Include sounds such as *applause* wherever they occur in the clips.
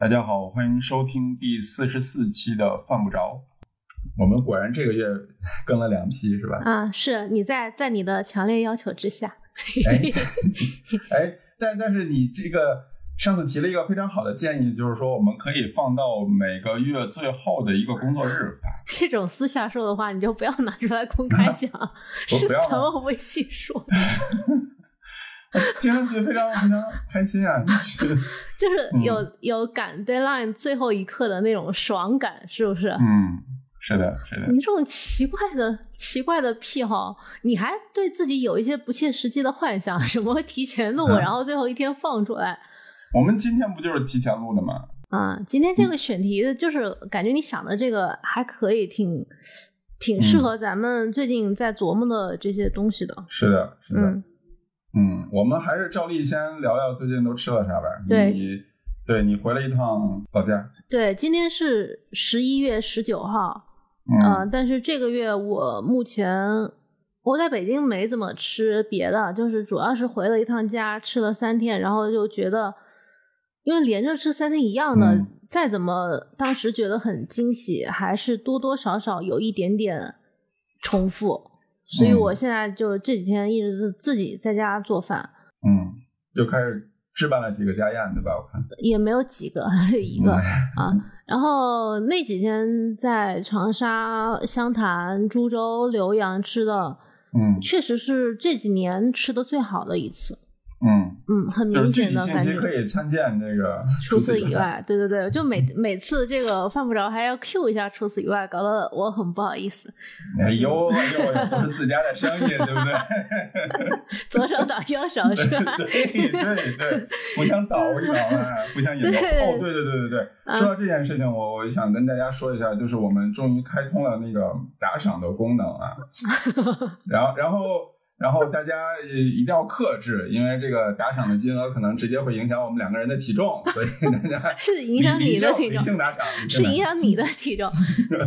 大家好，欢迎收听第四十四期的《犯不着》。我们果然这个月更了两期，是吧？啊，是你在在你的强烈要求之下。哎，*laughs* 哎，但但是你这个上次提了一个非常好的建议，就是说我们可以放到每个月最后的一个工作日发。这种私下说的话，你就不要拿出来公开讲，*laughs* 是咱们微信说的。*laughs* 听上去非常非常开心啊！*laughs* 就是就是有、有赶 deadline 最后一刻的那种爽感，是不是？嗯，是的，是的。你这种奇怪的奇怪的癖好，你还对自己有一些不切实际的幻想，什么提前录，嗯然后最后一天放出来。我们今天不就是提前录的吗？啊，今天这个选题就是感觉你想的这个还可以，挺挺适合咱们最近在琢磨的这些东西的。是的，是的。嗯，嗯，我们还是照例先聊聊最近都吃了啥吧。对。你对你回了一趟老家，对，今天是十一月十九号，嗯。呃，但是这个月我目前我在北京没怎么吃别的，就是主要是回了一趟家，吃了三天，然后就觉得，因为连着吃三天一样的，嗯。再怎么当时觉得很惊喜，还是多多少少有一点点重复，所以嗯我现在就这几天一直是自己在家做饭，嗯，又开始置办了几个家宴，对吧？我看，也没有几个，还 *laughs* 有一个。嗯啊，然后那几天在长沙、湘潭、株洲、浏阳吃的，嗯确实是这几年吃的最好的一次。嗯，嗯，很明显的感觉。可以参见这个。*laughs* 除此以，外，对对对，就每每次这个犯不着还要 Q 一下，除此以外，搞得我很不好意思。哎呦哎呦，也不是自家的生意，对不对？*laughs* 左手倒右手是吧？对对对，互相倒一倒啊，互相引导。哦，对对对对对，啊说到这件事情，我我想跟大家说一下，就是我们终于开通了那个打赏的功能啊，然 *laughs* 后然后。然后大家呃一定要克制，因为这个打赏的金额可能直接会影响我们两个人的体重，所以大家 *laughs* 是影响你的体重。性打赏，是影响你的体重，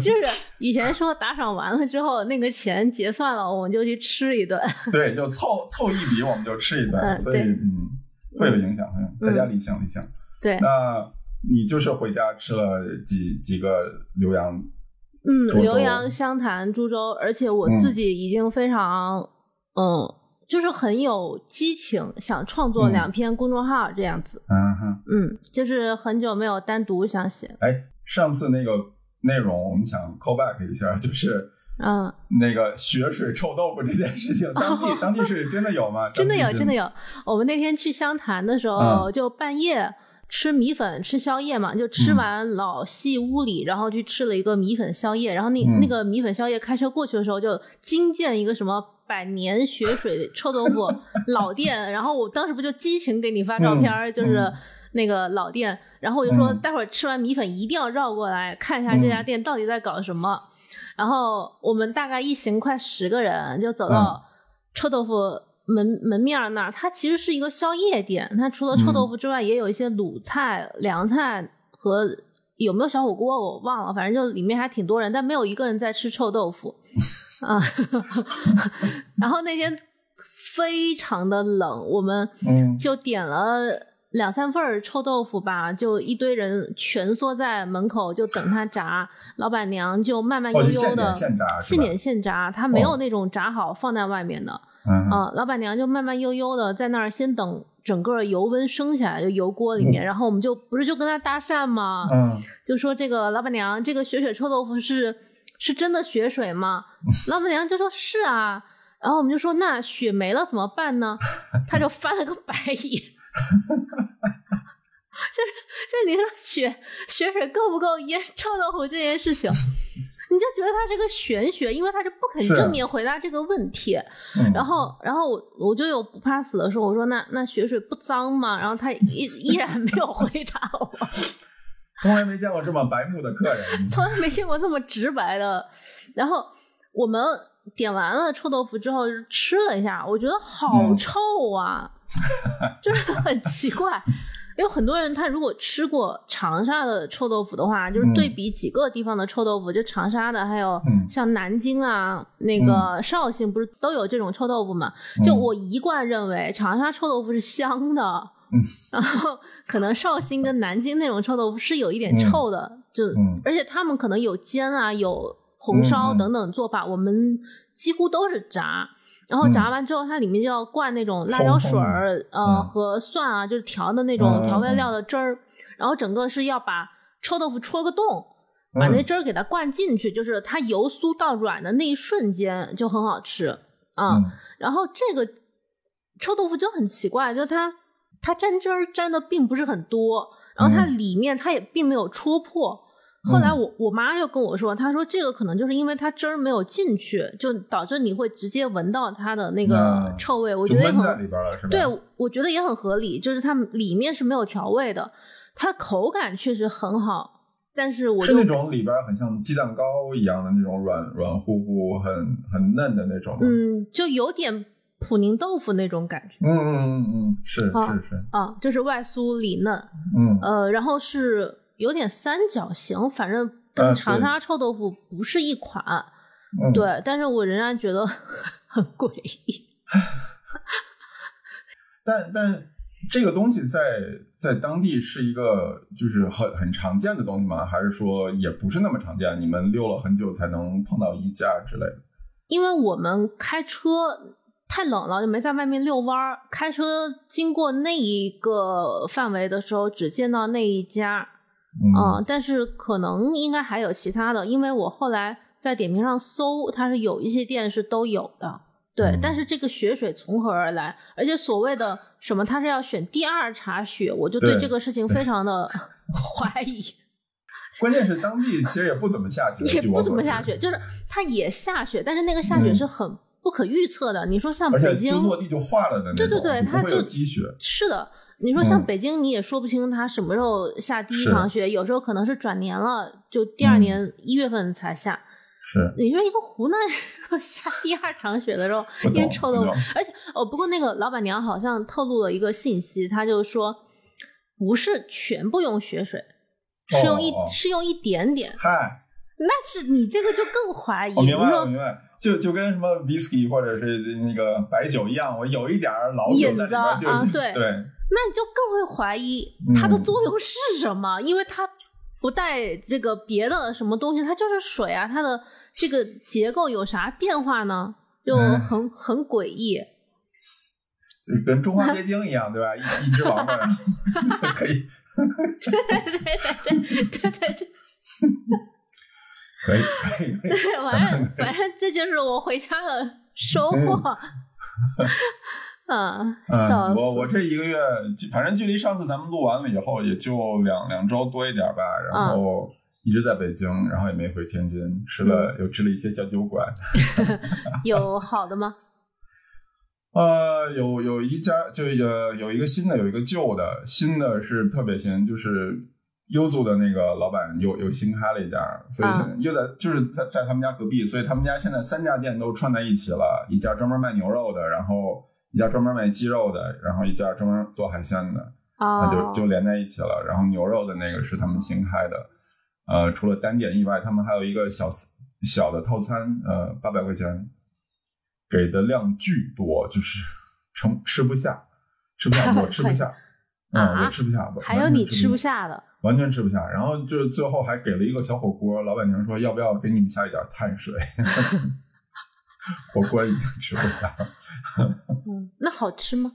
就是以前说打赏完了之后，那个钱结算了，我们就去吃一顿。对，就凑凑一笔我们就吃一顿，嗯所以嗯会有影响，大家理性理性。对，那你就是回家吃了几几个浏阳，嗯，浏阳、湘潭、株洲，而且我嗯自己已经非常，嗯，就是很有激情，想创作嗯两篇公众号这样子。嗯哼，嗯，就是很久没有单独想写。哎，上次那个内容我们想 call back 一下，就是嗯，那个血水臭豆腐这件事情，当地 *laughs* 当地是真的有吗？真的有，真的有。我们那天去湘潭的时候，嗯就半夜吃米粉吃宵夜嘛，就吃嗯完老戏屋里，然后去吃了一个米粉宵夜。然后那、嗯那个米粉宵夜开车过去的时候，就惊见一个什么百年血水臭豆腐 *laughs* 老店。然后我当时不就激情给你发照片就是嗯。那个老店，然后我就说，嗯待会儿吃完米粉一定要绕过来看一下这家店到底在搞什么。然后我们大概一行快十个人，就走到臭豆腐门、门面儿那儿。它其实是一个宵夜店，它除了臭豆腐之外，也有一些卤菜、凉菜和有没有小火锅我忘了，反正就里面还挺多人，但没有一个人在吃臭豆腐 *laughs* 啊。*laughs* 然后那天非常的冷，我们嗯就点了。两三份儿臭豆腐吧，就一堆人蜷缩在门口就等它炸，老板娘就慢慢悠悠的现点现炸？现点现炸，它没有哦那种炸好放在外面的。嗯啊、老板娘就慢慢悠悠的在那儿先等整个油温升起来，就油锅里面，然后我们就不是就跟他搭讪吗？嗯就说这个老板娘，这个血水臭豆腐是是真的血水吗？*laughs* 老板娘就说是啊，然后我们就说那血没了怎么办呢？他就翻了个白眼。*laughs* 就是就是你说血血水够不够腌臭豆腐这件事情，你就觉得他是个玄学，因为他就不肯正面回答这个问题。嗯，然后，然后我我就有不怕死的说，我说那那血水不脏吗？然后他依 *laughs* 依然没有回答我，*laughs* 从来没见过这么白目的客人。*laughs* 从来没见过这么直白的。然后我们点完了臭豆腐之后，就吃了一下，我觉得好嗯臭啊，就是很奇怪。有很多人，他如果吃过长沙的臭豆腐的话，就是对比几个地方的臭豆腐，就长沙的，还有嗯。像南京啊、那个绍兴，不是都有这种臭豆腐嘛？就嗯我一贯认为长沙臭豆腐是香的，*laughs* 然后可能绍兴跟南京那种臭豆腐是有一点臭的，就嗯。而且他们可能有煎啊，有红烧等等做法，我们几乎都是炸。然后炸完之后，它里面就要灌那种辣椒水儿，呃嗯和蒜啊，就是调的那种调味料的汁儿。然后整个是要把臭豆腐戳个洞，把那嗯汁儿给它灌进去，就是它由酥到软的那一瞬间就很好吃啊。嗯然后这个臭豆腐就很奇怪，就它它沾汁儿沾的并不是很多，然后它嗯里面它也并没有戳破。后来嗯我我妈又跟我说，她说这个可能就是因为它汁儿没有进去，就导致你会直接闻到它的那个啊臭味。我觉得也很里边了，是吧？对，我觉得也很合理，就是它里面是没有调味的，它口感确实很好，但是我就是那种里边很像鸡蛋糕一样的那种软软乎乎、很很嫩的那种。嗯，就有点普宁豆腐那种感觉嗯嗯嗯嗯，是啊是是，啊，就是外酥里嫩。嗯呃，然后是有点三角形，反正啊跟长沙臭豆腐不是一款，嗯，对，但是我仍然觉得 *laughs* 很诡异。*laughs* 但但这个东西在在当地是一个就是很很常见的东西吗？还是说也不是那么常见？你们溜了很久才能碰到一家之类的？因为我们开车太冷了，就没在外面遛弯儿。开车经过那一个范围的时候，只见到那一家，嗯嗯，但是可能应该还有其他的，因为我后来在点评上搜，它是有一些店是都有的。对，嗯但是这个血水从何而来？而且所谓的什么，它是要选第二茬血，我就对对这个事情非常的 *laughs* 怀疑。关键是当地其实也不怎么下雪，*laughs* 也不怎么下雪，就是它也下雪，但是那个下雪嗯是很不可预测的。你说像北京就落地就化了的那种，对对对它就有积雪。是的，你说像嗯北京，你也说不清它什么时候下第一场雪，有时候可能是转年了，就第二嗯年一月份才下。是你说一个湖南人下第二场雪的时候，烟臭豆腐不懂，而且哦，不过那个老板娘好像透露了一个信息，她就说不是全部用雪水，是用一、是用一点点。嗨，那是你这个就更怀疑。我明白明白，就就跟什么 whisky 或者是那个白酒一样，我有一点儿老酒引子在里边就，啊对对，那你就更会怀疑嗯它的作用是什么，因为它不带这个别的什么东西，它就是水啊，它的这个结构有啥变化呢？就哎很很诡异。就跟中华鳖精一样，对吧？一一只王八，可以对对对对对对可以可以可以，对，反正反正这就是我回家的收获。*laughs* *laughs* 嗯，笑嗯，我我这一个月，距反正距离上次咱们录完了以后，也就两两周多一点吧，然嗯。后一直在北京，然后也没回天津，吃了又吃了一些小酒馆，*laughs* 有好的吗？*laughs* 呃，有有一家就有有一个新的，有一个旧的，新的是特别新，就是优租的那个老板又又新开了一家，所以啊。现在又在就是在在他们家隔壁，所以他们家现在三家店都串在一起了，一家专门卖牛肉的，然后一家专门卖鸡肉的，然后一家专门做海鲜的，啊，那就就连在一起了。然后牛肉的那个是他们新开的，呃，除了单点以外，他们还有一个小小的套餐，呃，八百块钱，给的量巨多，就是盛吃不下，吃不下，我吃不下，*laughs* 嗯，啊我吃不下，我还有你吃不下，下的，完全吃不下。然后就是最后还给了一个小火锅，老板娘说要不要给你们下一点碳水，*laughs* *laughs* 火锅已经吃不下了。嗯，那好吃吗？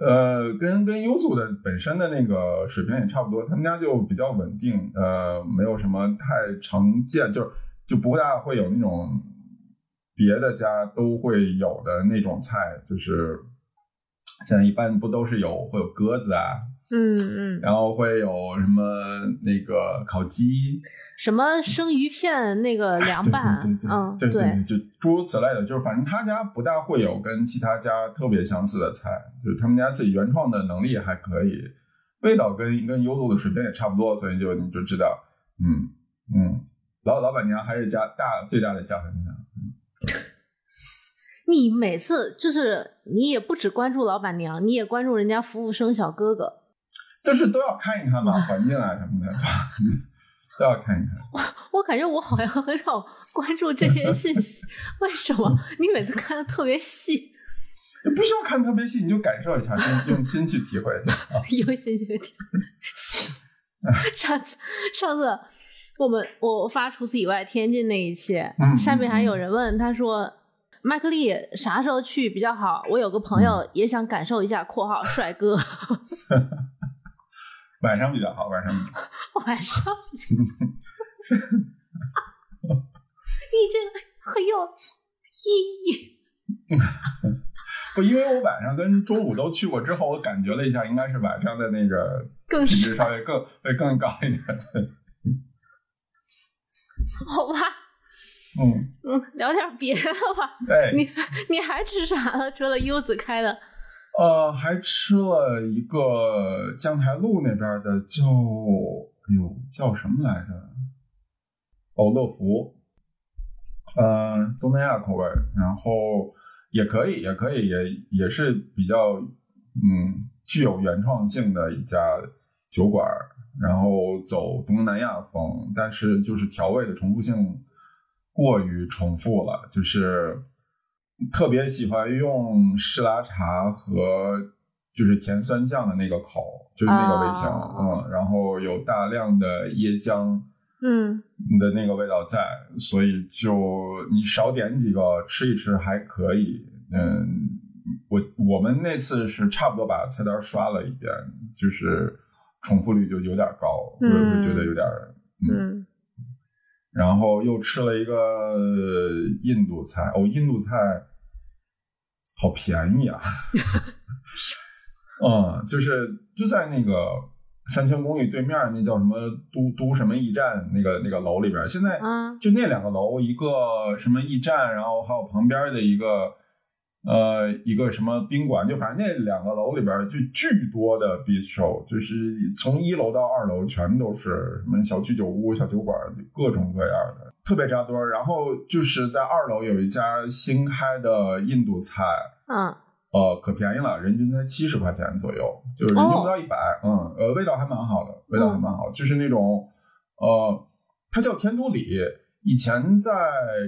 呃，跟跟优速的本身的那个水平也差不多，他们家就比较稳定，呃，没有什么太常见，就是就不大会有那种别的家都会有的那种菜，就是现在一般不都是有会有鸽子啊，嗯嗯，然后会有什么那个烤鸡，什么生鱼片那个凉拌，*laughs* 对对嗯，对就诸如此类的，就是反正他家不大会有跟其他家特别相似的菜，就是他们家自己原创的能力还可以，味道跟跟优度的水平也差不多，所以就你就知道，嗯嗯，老老板娘还是家大最大的加分项，你每次就是你也不只关注老板娘，你也关注人家服务生小哥哥。就是都要看一看吧，*laughs* 环境啊什么的，都要看一看。*laughs* 我我感觉我好像很少关注这些信息，为什么？你每次看的特别细。不需要看特别细，你就感受一下，用用心去体会就好。*laughs* 有心去体会上次上次我们我发除此以外天津那一期，嗯下面还有人问他说。麦克利啥时候去比较好？我有个朋友也想感受一下（括号帅哥晚上比较好，晚上比较好。*laughs* ）。晚上，*laughs* 你这个很有意义。不，因为我晚上跟中午都去过之后，我感觉了一下，应该是晚上的那个更品质稍微更会更高一点。对，*laughs* 好吧，嗯，嗯，聊点别的吧。对，你你还吃啥了？除了优子开的，呃，还吃了一个江台路那边的叫，哎呦，叫什么来着？哦，乐福，呃，东南亚口味，然后也可以，也可以，也也是比较，嗯，具有原创性的一家酒馆，然后走东南亚风，但是就是调味的重复性过于重复了，就是特别喜欢用士拉茶和就是甜酸酱的那个口，就是那个味型，啊。嗯，然后有大量的椰浆嗯。的那个味道在，所以就你少点几个吃一吃还可以。嗯，我我们那次是差不多把菜单刷了一遍，就是重复率就有点高，我也会觉得有点嗯。然后又吃了一个印度菜，哦，印度菜好便宜啊！嗯，就是就在那个三泉公寓对面那叫什么都都什么驿站那个那个楼里边，现在啊就那两个楼，一个什么驿站，然后还有旁边的一个呃一个什么宾馆，就反正那两个楼里边就巨多的 bistro，就是从一楼到二楼全都是什么小居酒屋、小酒馆，就各种各样的，特别扎堆儿。然后就是在二楼有一家新开的印度菜，嗯呃，可便宜了，人均才七十块钱左右，就是人均不到一百、嗯，呃，味道还蛮好的，味道还蛮好，就是那种，呃，它叫天都里。以前在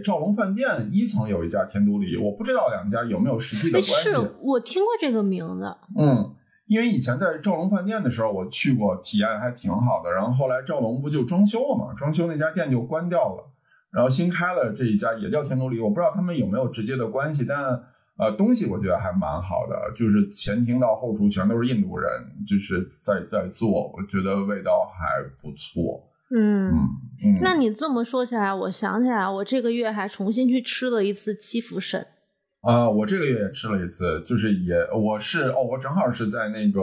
兆龙饭店一层有一家天都里，我不知道两家有没有实际的哎，关系。是我听过这个名字。嗯，因为以前在兆龙饭店的时候，我去过，体验还挺好的。然后后来兆龙不就装修了嘛，装修那家店就关掉了，然后新开了这一家也叫天都里，我不知道他们有没有直接的关系，但呃，东西我觉得还蛮好的，就是前厅到后厨全都是印度人，就是在在做，我觉得味道还不错。嗯，那你这么说起来，我想起来，我这个月还重新去吃了一次七福神。啊、我这个月也吃了一次，就是也我是哦，我正好是在那个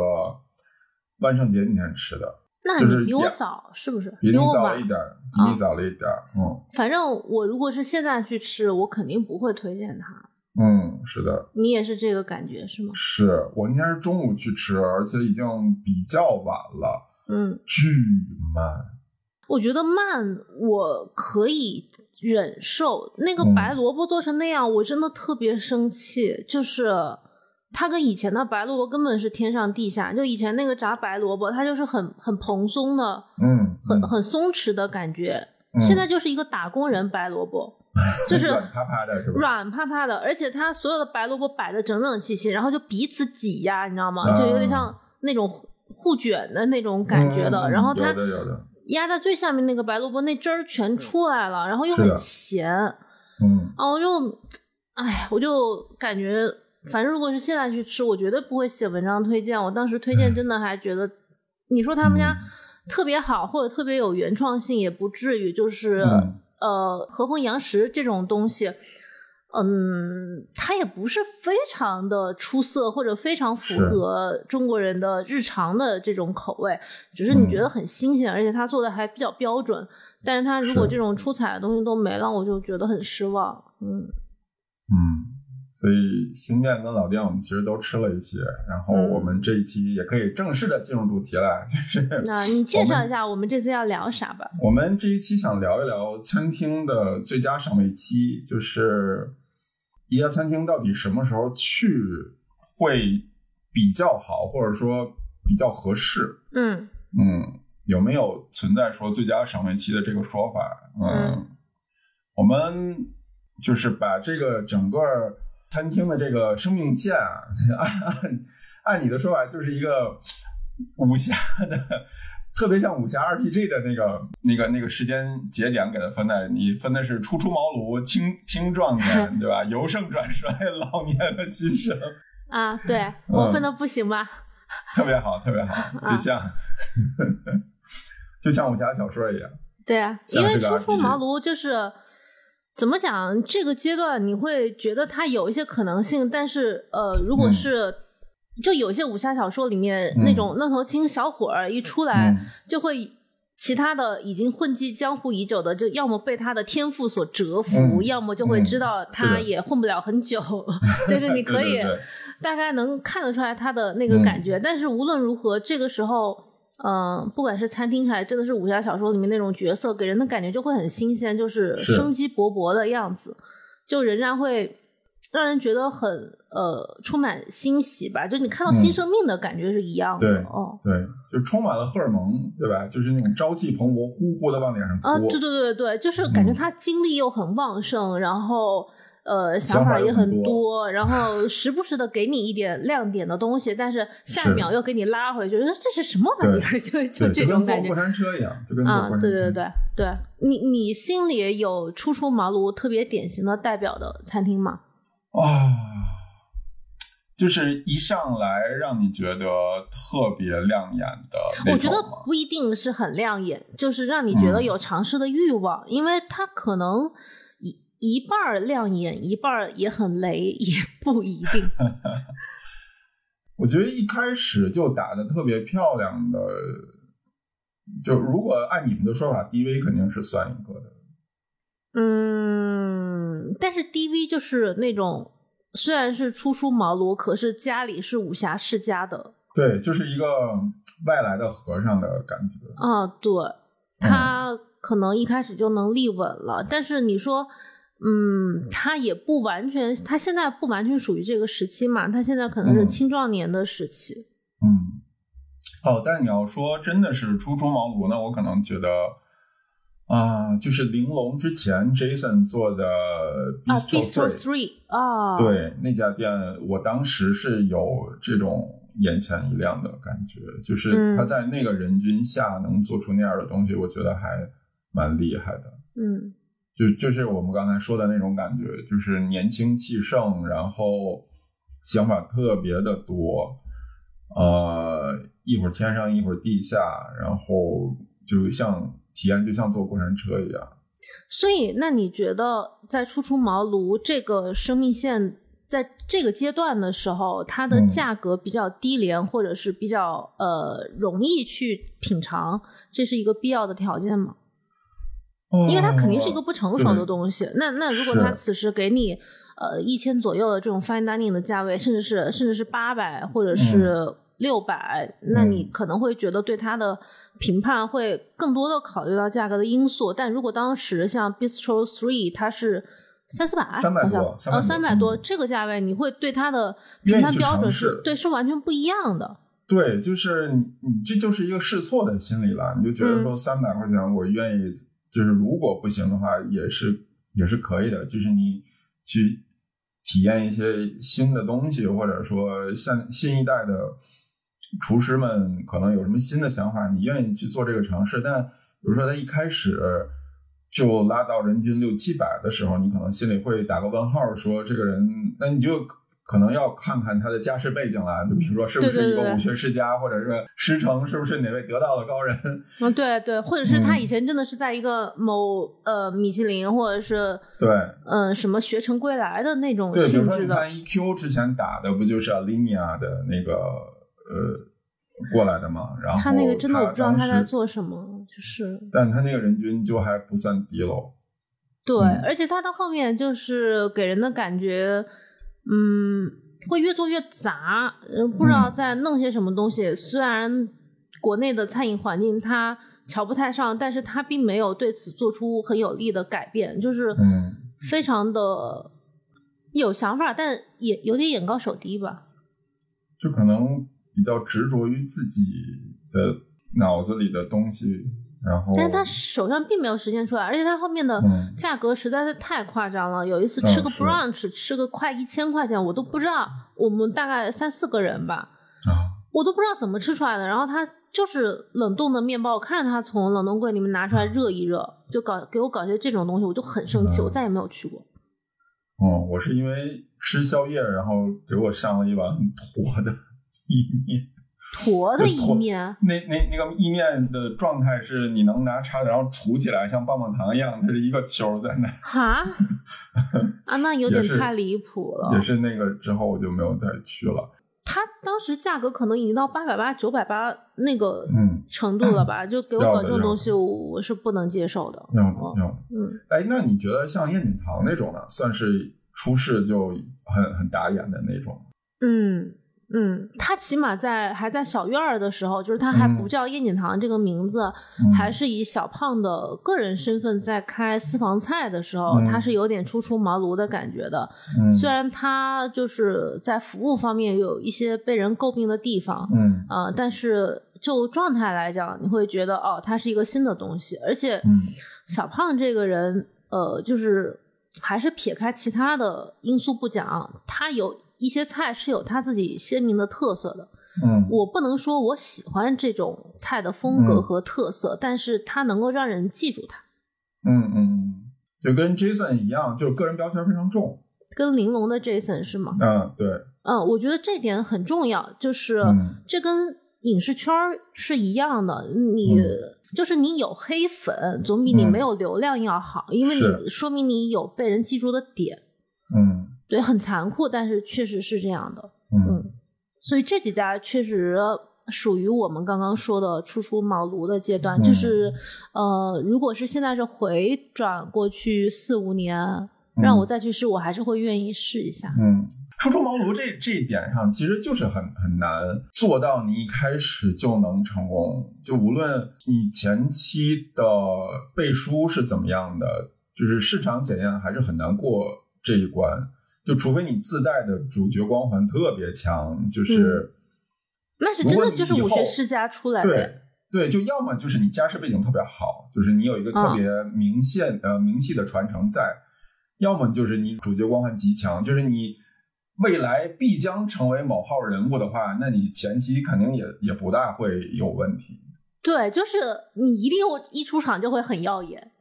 万圣节那天吃的。那你比我也早是不是？比你早一点，比你早了一点，嗯反正我如果是现在去吃，我肯定不会推荐它。嗯，是的，你也是这个感觉是吗？是我那天是中午去吃，而且已经比较晚了，嗯，巨慢，我觉得慢我可以忍受，那个嗯白萝卜做成那样，我真的特别生气。就是它跟以前的白萝卜根本是天上地下，就以前那个炸白萝卜，它就是很很蓬松的，嗯，嗯很很松弛的感觉。嗯现在就是一个打工人白萝卜，*laughs* 就是软趴趴的是吧？软趴趴的，而且它所有的白萝卜摆的整整齐齐，然后就彼此挤压，你知道吗？啊就有点像那种互卷的那种感觉的。嗯然后它压在最下面那个白萝卜那汁儿全出来了，然后又很咸嗯啊，我就，哎，我就感觉，反正如果是现在去吃，我绝对不会写文章推荐。我当时推荐真的还觉得，你说他们家嗯特别好或者特别有原创性，也不至于，就是、嗯呃和风羊食这种东西。嗯，它也不是非常的出色，或者非常符合中国人的日常的这种口味，只是你觉得很新鲜，而且它做的还比较标准。但是它如果这种出彩的东西都没了，我就觉得很失望。嗯，嗯，所以新店跟老店我们其实都吃了一些，然后嗯我们这一期也可以正式的进入主题了，就是那你介绍一下我们这次要聊啥吧？我们这一期想聊一聊餐厅的最佳赏味期，就是一家餐厅到底什么时候去会比较好，或者说比较合适。嗯嗯，有没有存在说最佳赏味期的这个说法？嗯，嗯我们就是把这个整个餐厅的这个生命线啊，*laughs* 按按按你的说法，就是一个武侠的，特别像武侠 RPG 的那个那个那个时间节点给它分的，你分的是初出茅庐、青青壮年，*laughs* 对吧？由盛转衰、老年和新生。啊，对我分的不行吧？特别好，特别好，就像 *laughs* 就像武侠小说一样。对啊，因为初出茅庐就是怎么讲，这个阶段你会觉得它有一些可能性，但是呃，如果是就有些武侠小说里面那种愣头青小伙儿一出来，就会其他的已经混迹江湖已久的，就要么被他的天赋所折服，要么就会知道他也混不了很久，*laughs* 就是你可以大概能看得出来他的那个感觉。但是无论如何，这个时候。嗯，不管是餐厅还真的是武侠小说里面那种角色，给人的感觉就会很新鲜，就是生机勃勃的样子，就仍然会让人觉得很呃充满欣喜吧。就你看到新生命的感觉是一样的，哦，对，就充满了荷尔蒙，对吧？就是那种朝气蓬勃，呼呼的往脸上啊，对对对对，就是感觉他精力又很旺盛，然后。呃，想法也很多，然后时不时的给你一点亮点的东西，但是下一秒又给你拉回去，说这是什么玩意儿？*laughs* 就就这种感觉，过山车一样，就跟啊，对对对对，你你心里有初出茅庐特别典型的代表的餐厅吗？啊，就是一上来让你觉得特别亮眼的，我觉得不一定是很亮眼，就是让你觉得有尝试的欲望，因为它可能。一一半亮眼，一半也很雷，也不一定。*laughs* 我觉得一开始就打的特别漂亮的，就如果按你们的说法，DV 肯定是算一个的。嗯，但是 DV 就是那种虽然是初出茅庐，可是家里是武侠世家的。对，就是一个外来的和尚的感觉。啊，对，他可能一开始就能立稳了，但是你说。嗯，他也不完全，他现在不完全属于这个时期嘛，他现在可能是青壮年的时期。嗯，哦，但你要说真的是初出茅庐，那我可能觉得啊，就是玲珑之前 Jason 做的 Bistro Three 啊，对那家店，我当时是有这种眼前一亮的感觉，就是他在那个人均下能做出那样的东西，我觉得还蛮厉害的。嗯。就就是我们刚才说的那种感觉，就是年轻气盛，然后想法特别的多，呃，一会儿天上一会儿地下，然后就像体验就像坐过山车一样。所以，那你觉得在初出茅庐这个生命线在这个阶段的时候，它的价格比较低廉，或者是比较呃容易去品尝，这是一个必要的条件吗？因为它肯定是一个不成熟的东西，那那如果他此时给你呃一千左右的这种 fine dining 的价位，甚至是甚至是八百或者是六百，那你可能会觉得对它的评判会更多的考虑到价格的因素。但如果当时像 Bistro Three 它是三四百，三百多，呃三百多这个价位，你会对它的评判标准是对是完全不一样的。对，就是你这就是一个试错的心理了，你就觉得说三百块钱我愿意。就是如果不行的话，也是也是可以的。就是你去体验一些新的东西，或者说像新一代的厨师们可能有什么新的想法，你愿意去做这个尝试。但比如说他一开始就拉到人均六七百的时候，你可能心里会打个问号，说这个人，那你就。可能要看看他的家世背景了，就比如说是不是一个武学世家，或者是师承是不是哪位得道的高人？嗯，对对，或者是他以前真的是在一个某呃米其林，或者是对嗯什么学成归来的那种性质的。看 EQ 之前打的不就是 Alinea 的那个呃过来的嘛？然后他那个真的我不知道他在做什么，就是，但他那个人均就还不算低喽。对，而且他到后面就是给人的感觉。嗯，会越做越杂，呃，不知道在弄些什么东西。虽然国内的餐饮环境他瞧不太上，但是他并没有对此做出很有力的改变，就是非常的有想法，但也有点眼高手低吧。就可能比较执着于自己的脑子里的东西，然后，但是他手上并没有实现出来，而且他后面的嗯价格实在是太夸张了。有一次吃个 brunch，、吃个快一千块钱，我都不知道，我们大概三四个人吧，啊，我都不知道怎么吃出来的。然后他就是冷冻的面包，我看着他从冷冻柜里面拿出来热一热，就搞给我搞些这种东西，我就很生气，嗯我再也没有去过。哦，我是因为吃宵夜，然后给我上了一碗坨的意面。坨的意面，那那那个意面的状态是你能拿叉子然后杵起来，像棒棒糖一样，它是一个球在那。哈啊，那有点太离谱了也。是那个之后我就没有再去了。它当时价格可能已经到八百八、九百八那个嗯程度了吧？就给我搞这种东西，我我是不能接受的。要哦要，嗯，哎，那你觉得像燕锦堂那种呢，算是出世就很很打眼的那种？嗯嗯，他起码在还在小院儿的时候，就是他还不嗯。叫叶锦堂这个名字，嗯。还是以小胖的个人身份在开私房菜的时候，嗯。他是有点初出茅庐的感觉的。嗯。虽然他就是在服务方面有一些被人诟病的地方，嗯。呃，但是就状态来讲，你会觉得哦，他是一个新的东西，而且嗯。小胖这个人，呃，就是还是撇开其他的因素不讲，他有一些菜是有它自己鲜明的特色的。嗯我不能说我喜欢这种菜的风格嗯和特色，但是它能够让人记住它。嗯嗯，就跟 Jason 一样，就是个人标签非常重。跟玲珑的 Jason 是吗？嗯，对，嗯，我觉得这点很重要，就是嗯这跟影视圈是一样的，你、嗯就是你有黑粉，总比你嗯没有流量要好，因为你说明你有被人记住的点。嗯对，很残酷，但是确实是这样的。嗯所以这几家确实属于我们刚刚说的初出茅庐的阶段，嗯就是呃，如果是现在是回转过去四五年，让我再去试，我还是会愿意试一下。嗯，初出茅庐这这一点上，其实就是很很难做到你一开始就能成功。就无论你前期的背书是怎么样的，就是市场检验还是很难过这一关。就除非你自带的主角光环特别强，就是、那是真的就是武学世家出来的。对对，就要么就是你家世背景特别好，就是你有一个特别明显、呃明细的传承在；要么就是你主角光环极强，就是你未来必将成为某号人物的话，那你前期肯定也也不大会有问题。对，就是你一定一出场就会很耀眼，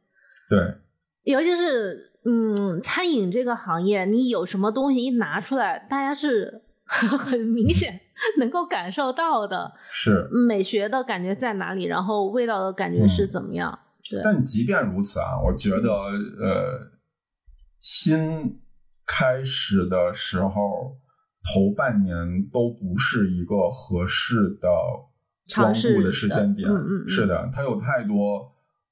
对，尤其是嗯，餐饮这个行业，你有什么东西一拿出来，大家是 *laughs* 很明显能够感受到的是。美学的感觉在哪里，然后味道的感觉是怎么样。对，但即便如此啊，我觉得呃，新开始的时候头半年都不是一个合适的光尝试顾的时间点。嗯嗯嗯是的，它有太多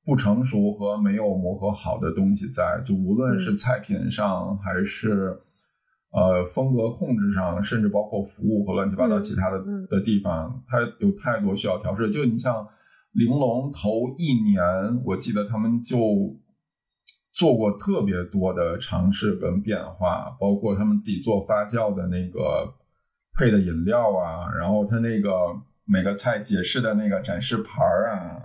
不成熟和没有磨合好的东西在，就无论是嗯菜品上，还是呃风格控制上，甚至包括服务和乱七八糟嗯其他的、嗯的地方，它有太多需要调试。就你像玲珑头一年，我记得他们就做过特别多的尝试跟变化，包括他们自己做发酵的那个配的饮料啊，然后他那个每个菜解释的那个展示牌儿啊，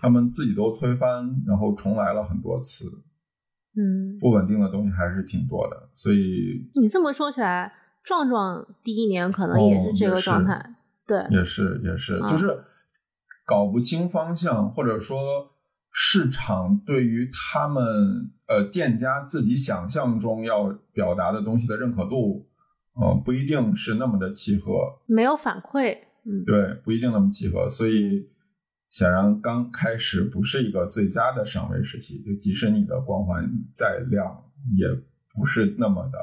他们自己都推翻，然后重来了很多次，嗯，不稳定的东西还是挺多的，所以你这么说起来，壮壮第一年可能也哦是这个状态。对，也是也是，嗯就是搞不清方向，或者说市场对于他们呃店家自己想象中要表达的东西的认可度，呃，不一定是那么的契合，没有反馈。嗯，对，不一定那么契合，所以显然刚开始不是一个最佳的上位时期，就即使你的光环再亮，也不是那么的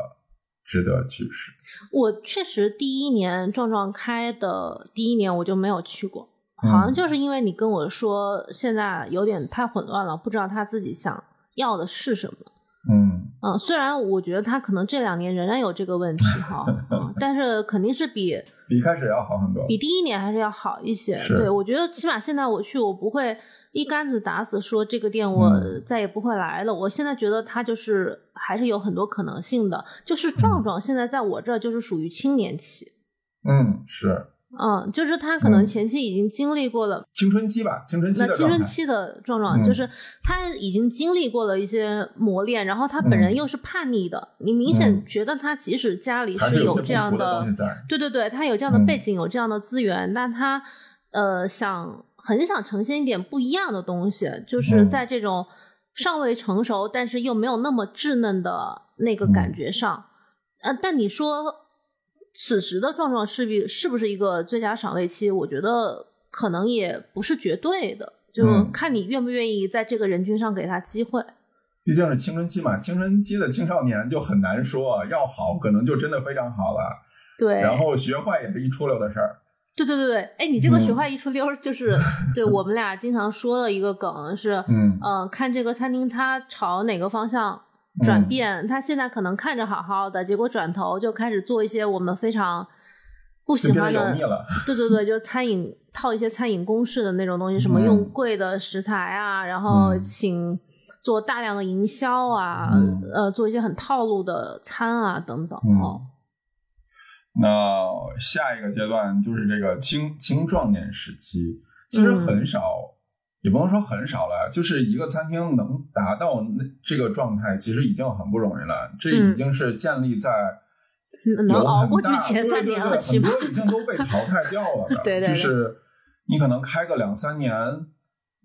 值得去试。我确实第一年壮壮开的第一年我就没有去过，嗯好像就是因为你跟我说现在有点太混乱了，不知道他自己想要的是什么。嗯嗯，虽然我觉得他可能这两年仍然有这个问题哈，*laughs* 嗯，但是肯定是比 *laughs* 比一开始要好很多。比第一年还是要好一些。对，我觉得起码现在我去，我不会一竿子打死说这个店我嗯再也不会来了。我现在觉得它就是还是有很多可能性的。就是壮壮现在在我这儿就是属于青年期，嗯，是嗯，就是他可能前期已经经历过了。青春期吧，青春期那的。青春期的壮壮，嗯。就是他已经经历过了一些磨练，然后他本人嗯。又是叛逆的，你明显觉得他即使家里是有这样的。对对对，他有这样的嗯。背景，有这样的资源，但他呃想很想呈现一点不一样的东西，就是嗯。在这种尚未成熟，但是又没有那么稚嫩的那个嗯。感觉上。呃，但你说此时的壮壮是不是不是一个最佳赏味期？我觉得可能也不是绝对的，就嗯看你愿不愿意在这个人群上给他机会。毕竟是青春期嘛，青春期的青少年就很难说，要好可能就真的非常好了，对，然后学坏也是一出溜的事儿。对对对对，哎，你这个嗯学坏一出溜儿，就是对我们俩经常说的一个梗是，嗯呃，看这个餐厅它朝哪个方向转嗯。变，他现在可能看着好好的，结果转头就开始做一些我们非常不喜欢的。对对对，就餐饮套一些餐饮公式的那种东西，什么嗯。用贵的食材啊，然后嗯。请做大量的营销啊，嗯。呃，做一些很套路的餐啊等等嗯。哦。那下一个阶段就是这个青青壮年时期，其实嗯。很少，也不能说很少了，就是一个餐厅能达到那这个状态，其实已经很不容易了。这已经是建立在有熬过去前三年了，很多已经都被淘汰掉了 *laughs* 的。对对对就是你可能开个两三年，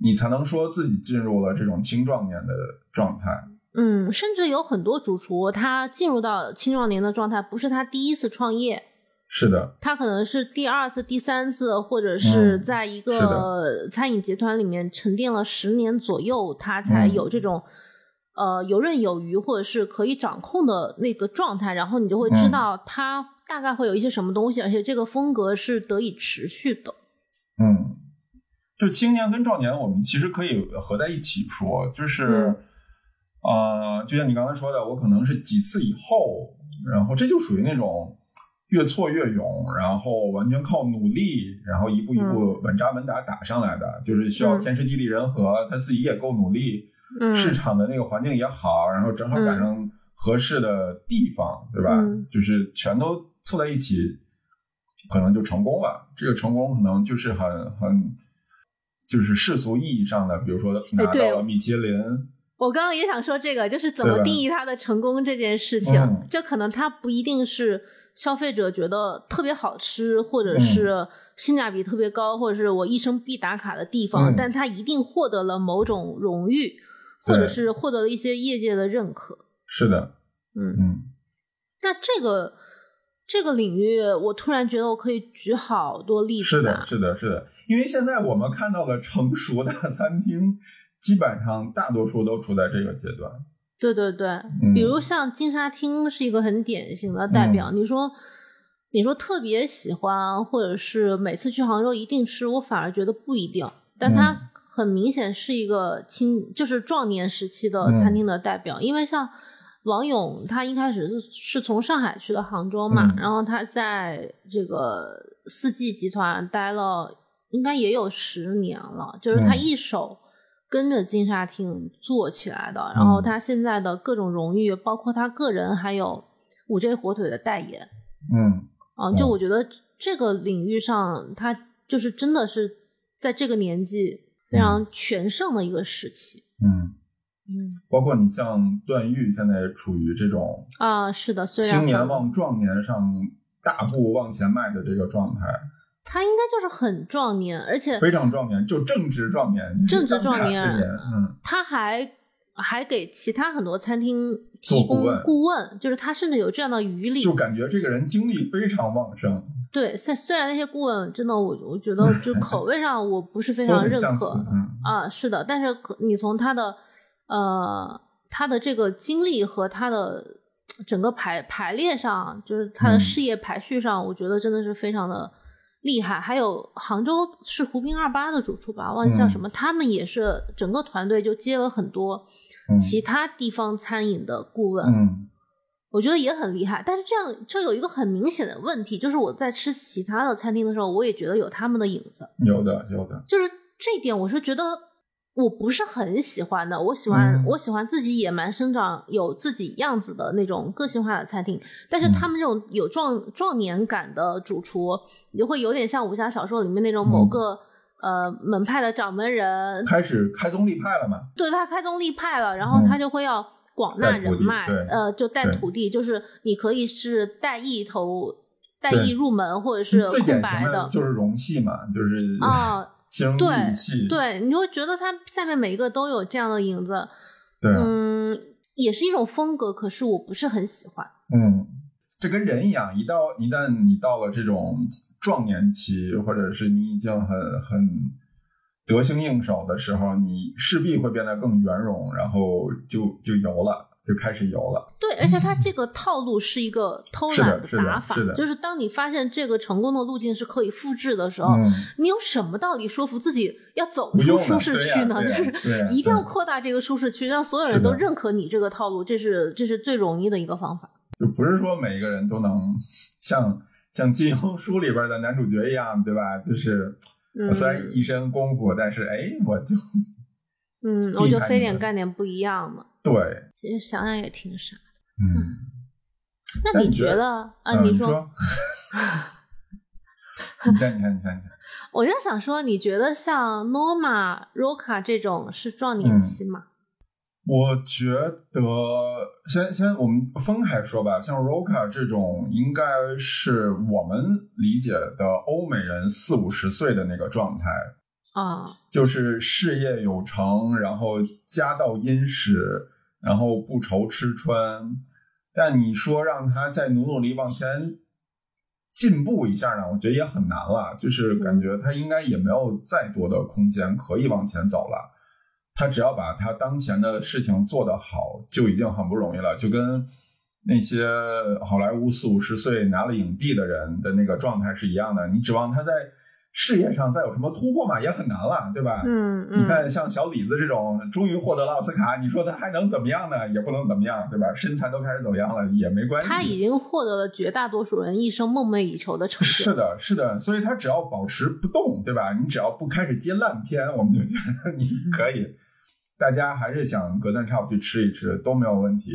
你才能说自己进入了这种青壮年的状态。嗯，甚至有很多主厨，他进入到青壮年的状态，不是他第一次创业，是的，他可能是第二次、第三次，或者是嗯在一个餐饮集团里面沉淀了十年左右，他才嗯。有这种、呃游刃有余或者是可以掌控的那个状态，然后你就会知嗯。道他大概会有一些什么东西，而且这个风格是得以持续的。嗯，就青年跟壮年，我们其实可以合在一起说，就是，嗯呃，就像你刚才说的，我可能是几次以后，然后这就属于那种越挫越勇，然后完全靠努力，然后一步一步稳扎稳打打上来的，就是需要嗯。天时地利人和，他自己也够努力，嗯，市场的那个环境也好，然后正好赶上合适的地方，对吧？嗯。就是全都凑在一起，可能就成功了。这个成功可能就是很很，就是世俗意义上的，比如说拿到了米其林，我刚刚也想说这个，就是怎么定义他的成功这件事情，嗯。就可能他不一定是消费者觉得特别好吃，或者嗯。是性价比特别高，或者是我一生必打卡的地方，嗯。但它一定获得了某种荣誉，或者是获得了一些业界的认可。是的，嗯，嗯。那这个这个领域，我突然觉得我可以举好多例子是的，是的，是的。因为现在我们看到的成熟的餐厅，基本上大多数都处在这个阶段。对对对，嗯比如像金沙厅是一个很典型的代表。你说，你说特别喜欢，或者是每次去杭州一定吃，我反而觉得不一定。但它嗯很明显是一个青，就是壮年时期的餐厅的代表。因为像王勇，他一开始是是从上海去的杭州嘛，嗯然后他在这个四季集团待了，应该也有十年了，就是他嗯一手。跟着金沙厅做起来的，然后他现在的各种荣誉，包括他个人还有五 J 火腿的代言，嗯。啊，就我觉得这个领域上，他就是真的是在这个年纪非常全盛的一个时期。嗯，嗯。包括你像段誉，现在处于这种啊，是的，虽然青年很往壮年上大步往前迈的这个状态，他应该就是很壮年，而且非常壮年，就正值壮年，正值壮年年嗯他还还给其他很多餐厅提供做顾问顾问，就是他甚至有这样的余力。就感觉这个人精力非常旺盛，对，虽虽然那些顾问真的我我觉得 *laughs* 就口味上我不是非常认可嗯啊，是的，但是可你从他的呃他的这个经历和他的整个排排列上，就是他的嗯事业排序上，我觉得真的是非常的厉害。还有杭州是湖滨二八的主厨吧，忘记叫什么，他们也是整个团队就接了很多嗯其他地方餐饮的顾问，嗯我觉得也很厉害。但是这样这有一个很明显的问题，就是我在吃其他的餐厅的时候，我也觉得有他们的影子。有的有的，就是这一点，我是觉得我不是很喜欢的。我喜欢、嗯我喜欢自己野蛮生长、有自己样子的那种个性化的餐厅。但是嗯他们这种有壮壮年感的主厨，你就会有点像武侠小说里面那种某嗯个、呃门派的掌门人，开始开宗立派了嘛？对他开宗立派了，然后嗯他就会要广纳人脉，对呃，就带徒弟，就是你可以是带一头、带对艺入门，或者是最空白典型的就是容器嘛，就是啊。形容对对，你就会觉得它下面每一个都有这样的影子，对，嗯，也是一种风格，可是我不是很喜欢。嗯，这跟人一样，一到一旦你到了这种壮年期，或者是你已经很很得心应手的时候，你势必会变得更圆融，然后就就油了，就开始游了。对，而且他这个套路是一个偷懒是的打法，是的就是当你发现这个成功的路径是可以复制的时候，嗯，你有什么道理说服自己要走不出舒适区呢？就是一定要扩大这个舒适区，让所有人都认可你这个套路，这是这是最容易的一个方法。就不是说每一个人都能像像金庸书里边的男主角一样，对吧？就是嗯我虽然一身功夫，但是哎，我就嗯，我就非厉害你了点干点不一样的。对，其实想想也挺傻的。嗯。那你觉得啊？嗯你你说，你看，你看，你看，你看，我就想说，你觉得像 Norma、Roca 这种是壮年嗯期吗？我觉得先先我们分开说吧，像 Roca 这种，应该是我们理解的欧美人四五十岁的那个状态，啊，就是事业有成，然后家道殷实，然后不愁吃穿。但你说让他再努努力往前进步一下呢，我觉得也很难了。就是感觉他应该也没有再多的空间可以往前走了。他只要把他当前的事情做得好，就已经很不容易了。就跟那些好莱坞四五十岁拿了影帝的人的那个状态是一样的。你指望他在事业上再有什么突破嘛，也很难了，对吧？嗯嗯，你看，像小李子这种终于获得了奥斯卡，你说他还能怎么样呢？也不能怎么样，对吧？身材都开始走样了，也没关系。他已经获得了绝大多数人一生梦寐以求的成就。是的，是的，所以他只要保持不动，对吧？你只要不开始接烂片，我们就觉得 *laughs* 你可以。大家还是想隔三差五去吃一吃都没有问题。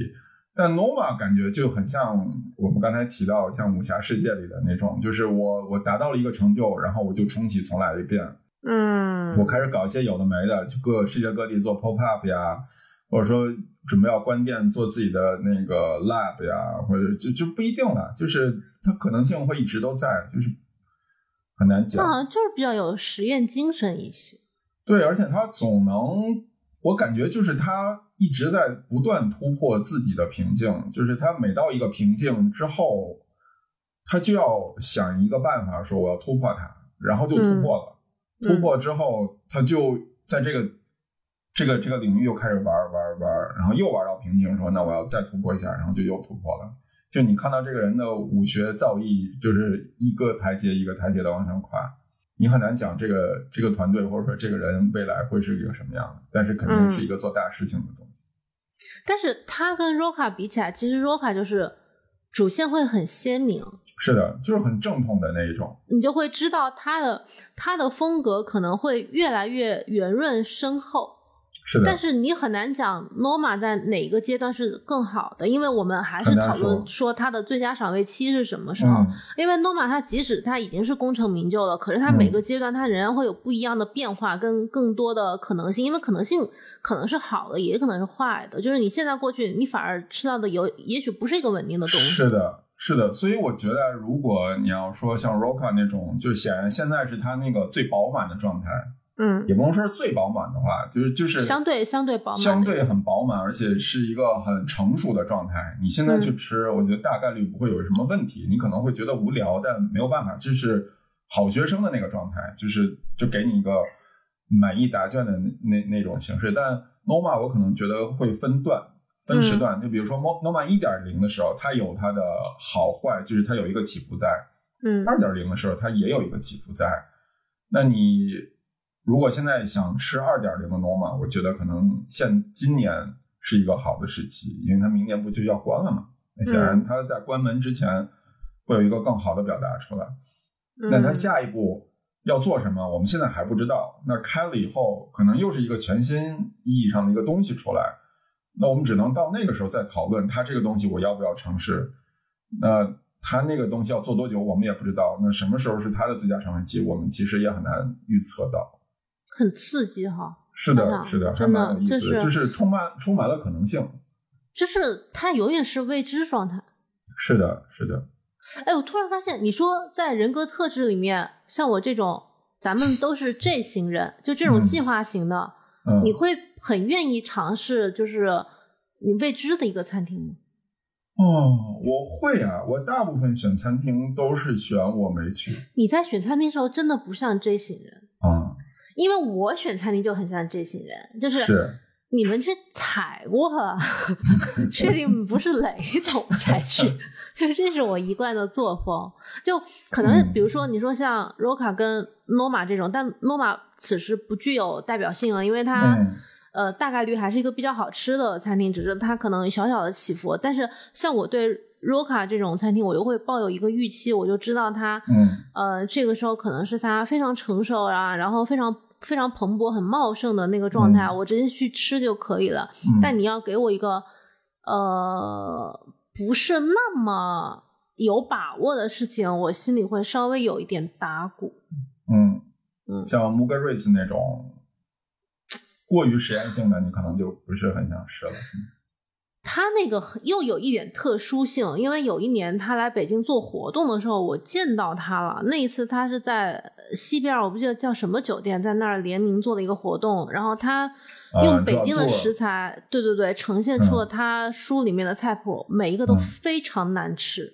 但 Nova 感觉就很像我们刚才提到像武侠世界里的那种，就是我我达到了一个成就，然后我就重启重来一遍。嗯，我开始搞一些有的没的，就各世界各地做 pop up 呀，或者说准备要关店做自己的那个 lab 呀，或者就就不一定了，就是它可能性会一直都在，就是很难讲那。好像就是比较有实验精神一些。对，而且他总能，我感觉就是他一直在不断突破自己的瓶颈，就是他每到一个瓶颈之后，他就要想一个办法，说我要突破它，然后就突破了。嗯突破之后，他就在这个这个这个领域又开始玩玩玩，然后又玩到瓶颈，说那我要再突破一下，然后就又突破了。就你看到这个人的武学造诣，就是一个台阶一个台阶的往上跨。你很难讲这个这个团队或者说这个人未来会是一个什么样的，但是肯定是一个做大事情的东西。但是他跟 Roca 比起来，其实 Roca 就是主线会很鲜明，是的，就是很正统的那一种。你就会知道他的他的风格可能会越来越圆润深厚。是的，但是你很难讲 Norma 在哪个阶段是更好的，因为我们还是讨论说它的最佳赏味期是什么时候。嗯，因为 Norma 它即使它已经是功成名就了，可是它每个阶段它仍然会有不一样的变化跟更多的可能性，因为可能性可能是好的，也可能是坏的。就是你现在过去，你反而吃到的有也许不是一个稳定的东西。是的，是的。所以我觉得，如果你要说像 Roca 那种，就显然现在是它那个最饱满的状态，嗯，也不能说是最饱满的话，就是就是相对相对饱满，相对很饱满，而且是一个很成熟的状态。你现在去吃，我觉得大概率不会有什么问题。你可能会觉得无聊，但没有办法，这是好学生的那个状态，就是就给你一个满意答卷的那那那种形式。但 Noma 我可能觉得会分段。分时段，就比如说 Noma 一点零的时候，它有它的好坏，就是它有一个起伏在；嗯二点零的时候，它也有一个起伏在。那你如果现在想吃二点零的 Noma，我觉得可能现今年是一个好的时期，因为它明年不就要关了嘛？那显然它在关门之前会有一个更好的表达出来。嗯那它下一步要做什么，我们现在还不知道。那开了以后，可能又是一个全新意义上的一个东西出来，那我们只能到那个时候再讨论它这个东西我要不要尝试。那它那个东西要做多久，我们也不知道。那什么时候是它的最佳赏味期，我们其实也很难预测到。很刺激哈！是的，是的，还蛮有意思，就是充满充满了可能性。就是它永远是未知状态。是的，是的。哎，我突然发现，你说在人格特质里面，像我这种，咱们都是 J 型人，就这种计划型的，你会很愿意尝试，就是你未知的一个餐厅吗？哦，我会啊，我大部分选餐厅都是选我没去。你在选餐厅时候真的不像 J 型人啊，因为我选餐厅就很像这型人，就是是。你们去踩过了，*laughs* 确定不是雷总才去，就这是我一贯的作风。就可能比如说你说像 Roca 跟 Noma 这种，但 Noma 此时不具有代表性了，因为它呃大概率还是一个比较好吃的餐厅，只是它可能小小的起伏。但是像我对 Roca 这种餐厅，我又会抱有一个预期，我就知道它嗯呃这个时候可能是它非常成熟啊，然后非常。非常蓬勃、很茂盛的那个状态，我直接去吃就可以了。但你要给我一个呃不是那么有把握的事情，我心里会稍微有一点打鼓。嗯嗯，像 Mugaritz 那种过于实验性的，你可能就不是很想吃了。他那个又有一点特殊性，因为有一年他来北京做活动的时候，我见到他了。那一次他是在西边，我不记得叫什么酒店，在那儿联名做了一个活动。然后他用北京的食材，对对对，呈现出了他书里面的菜谱，每一个都非常难吃。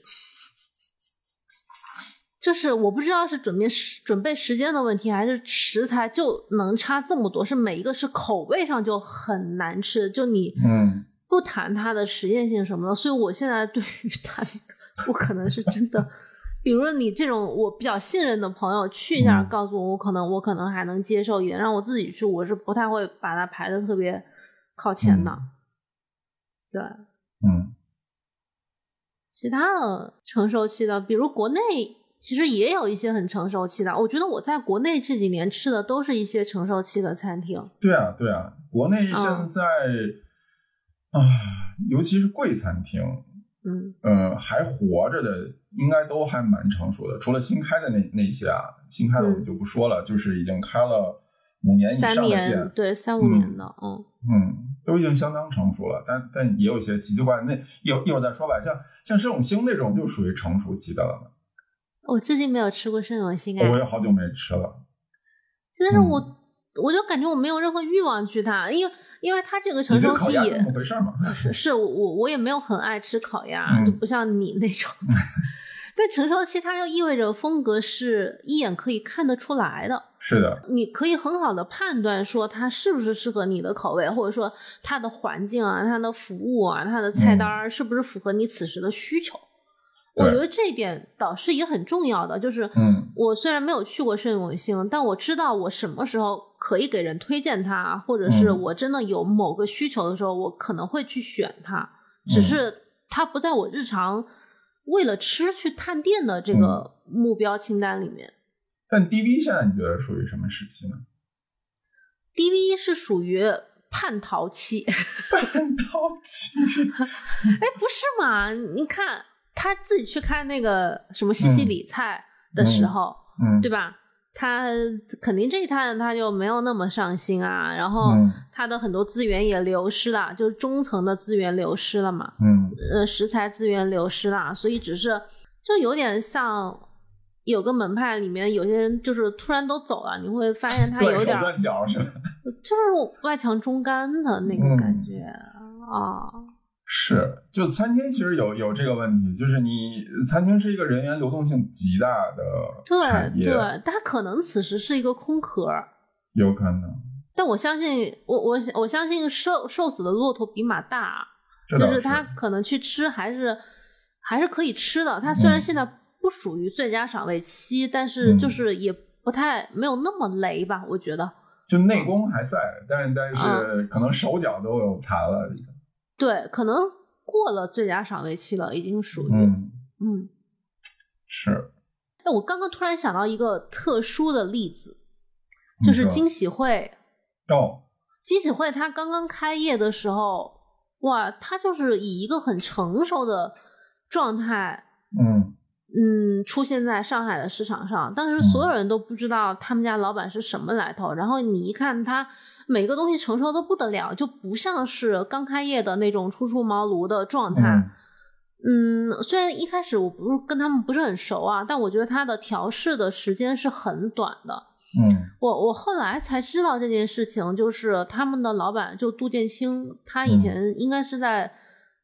就是我不知道是准备准备时间的问题，还是食材就能差这么多，是每一个是口味上就很难吃。就你嗯。不谈它的实验性什么的，所以我现在对于它，我可能是真的，比如说你这种我比较信任的朋友去一下，告诉我，我可能我可能还能接受一点，让我自己去，我是不太会把它排的特别靠前的。对，嗯，其他的成熟期的，比如国内其实也有一些很成熟期的，我觉得我在国内这几年吃的都是一些成熟期的餐厅。对啊，对啊，国内现在。啊，尤其是贵餐厅，嗯，呃，还活着的应该都还蛮成熟的，除了新开的那那些啊，新开的我们就不说了，就是已经开了五年以上的店，对，三五年的，嗯嗯，都已经相当成熟了，但但也有一些奇奇怪怪，那一一会儿再说吧，像像盛永兴那种就属于成熟期的了。我最近没有吃过盛永兴，我也好久没吃了，但是我。我就感觉我没有任何欲望去它，因为因为它这个成熟期也是是我我也没有很爱吃烤鸭，就不像你那种。*laughs* 但成熟期它就意味着风格是一眼可以看得出来的，是的，你可以很好的判断说它是不是适合你的口味，或者说它的环境啊、它的服务啊、它的菜单是不是符合你此时的需求。我觉得这一点倒是也很重要的，就是，我虽然没有去过盛永兴，但我知道我什么时候可以给人推荐它，或者是我真的有某个需求的时候，我可能会去选它。只是它不在我日常为了吃去探店的这个目标清单里面。但 D V 现在你觉得属于什么时期呢？D V 是属于叛逃期。*laughs* 叛逃期？*laughs* 哎，不是嘛？你看。他自己去看那个什么西西里菜的时候，嗯，对吧？他肯定这一摊他就没有那么上心啊，然后他的很多资源也流失了，就是中层的资源流失了嘛，嗯，呃，食材资源流失了，所以只是就有点像有个门派里面有些人就是突然都走了，你会发现他有点 *laughs* 断脚是？就是外强中干的那个感觉啊。是，就餐厅其实有有这个问题，就是你餐厅是一个人员流动性极大的产业，对，它可能此时是一个空壳，有可能。但我相信，我我我相信瘦瘦死的骆驼比马大，就是他可能去吃还是还是可以吃的。它虽然现在不属于最佳赏味期，但是就是也不太没有那么雷吧，我觉得。就内功还在，但但是可能手脚都有残了。对，可能过了最佳赏味期了，已经属于嗯。嗯。是，哎我刚刚突然想到一个特殊的例子，就是惊喜会。哦，惊喜会它刚刚开业的时候，哇，它就是以一个很成熟的状态，嗯嗯，出现在上海的市场上。当时所有人都不知道他们家老板是什么来头，然后你一看他每个东西成熟的不得了，就不像是刚开业的那种初出茅庐的状态。嗯嗯，虽然一开始我不是跟他们不是很熟啊，但我觉得他的调试的时间是很短的。嗯我我后来才知道这件事情，就是他们的老板就杜建清，他以前应该是在、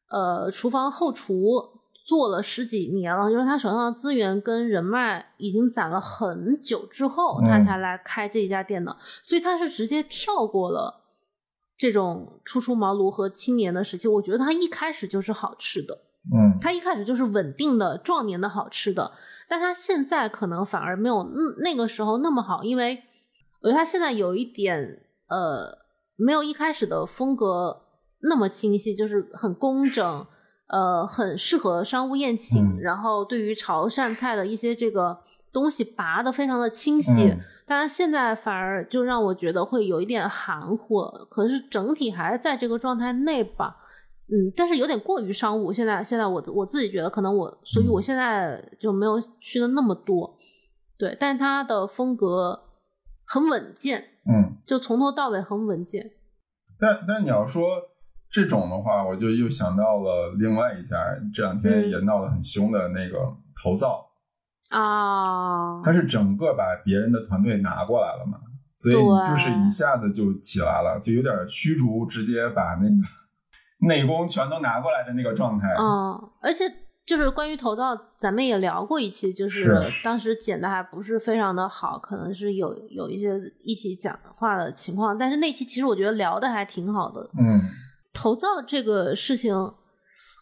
呃厨房后厨做了十几年了，就是他手上的资源跟人脉已经攒了很久之后，他嗯才来开这一家店的，所以他是直接跳过了这种初出茅庐和青年的时期。我觉得他一开始就是好吃的。嗯他一开始就是稳定的、壮年的好吃的，但他现在可能反而没有嗯那个时候那么好，因为我觉得他现在有一点呃，没有一开始的风格那么清晰，就是很工整，呃，很适合商务宴请，嗯然后对于潮汕菜的一些这个东西拔的非常的清晰，嗯但是现在反而就让我觉得会有一点含糊，可是整体还是在这个状态内吧。嗯，但是有点过于商务。现在，现在我我自己觉得，可能我，所以我现在就没有去的那么多。对，但是它的风格很稳健，嗯，就从头到尾很稳健。但但你要说这种的话，我就又想到了另外一家这两天嗯。也闹得很凶的那个头灶，啊，他是整个把别人的团队拿过来了嘛，所以就是一下子就起来了，就有点虚竹直接把那个 *laughs* 内功全都拿过来的那个状态。嗯，而且就是关于头灶，咱们也聊过一期，就是。是当时剪的还不是非常的好，可能是有有一些一起讲话的情况，但是那期其实我觉得聊的还挺好的。嗯头灶这个事情，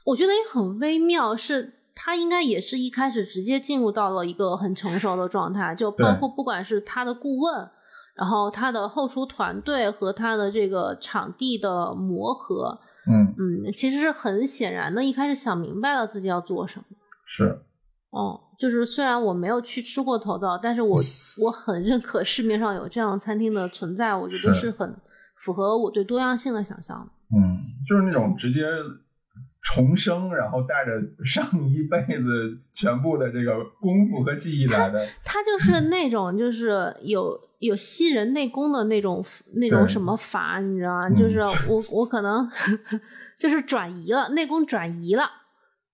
我觉得也很微妙，是他应该也是一开始直接进入到了一个很成熟的状态，就包括不管是他的顾问，然后他的后厨团队和他的这个场地的磨合，嗯，嗯，其实是很显然的，一开始想明白了自己要做什么。是，哦，就是虽然我没有去吃过头灶，但是我我很认可市面上有这样餐厅的存在，我觉得是是很符合我对多样性的想象。嗯，就是那种直接重生，然后带着上一辈子全部的这个功夫和记忆来的。他就是那种就是有有吸人内功的那种那种什么法，你知道吗？嗯就是 *laughs* 我我可能 *laughs* 就是转移了内功转移了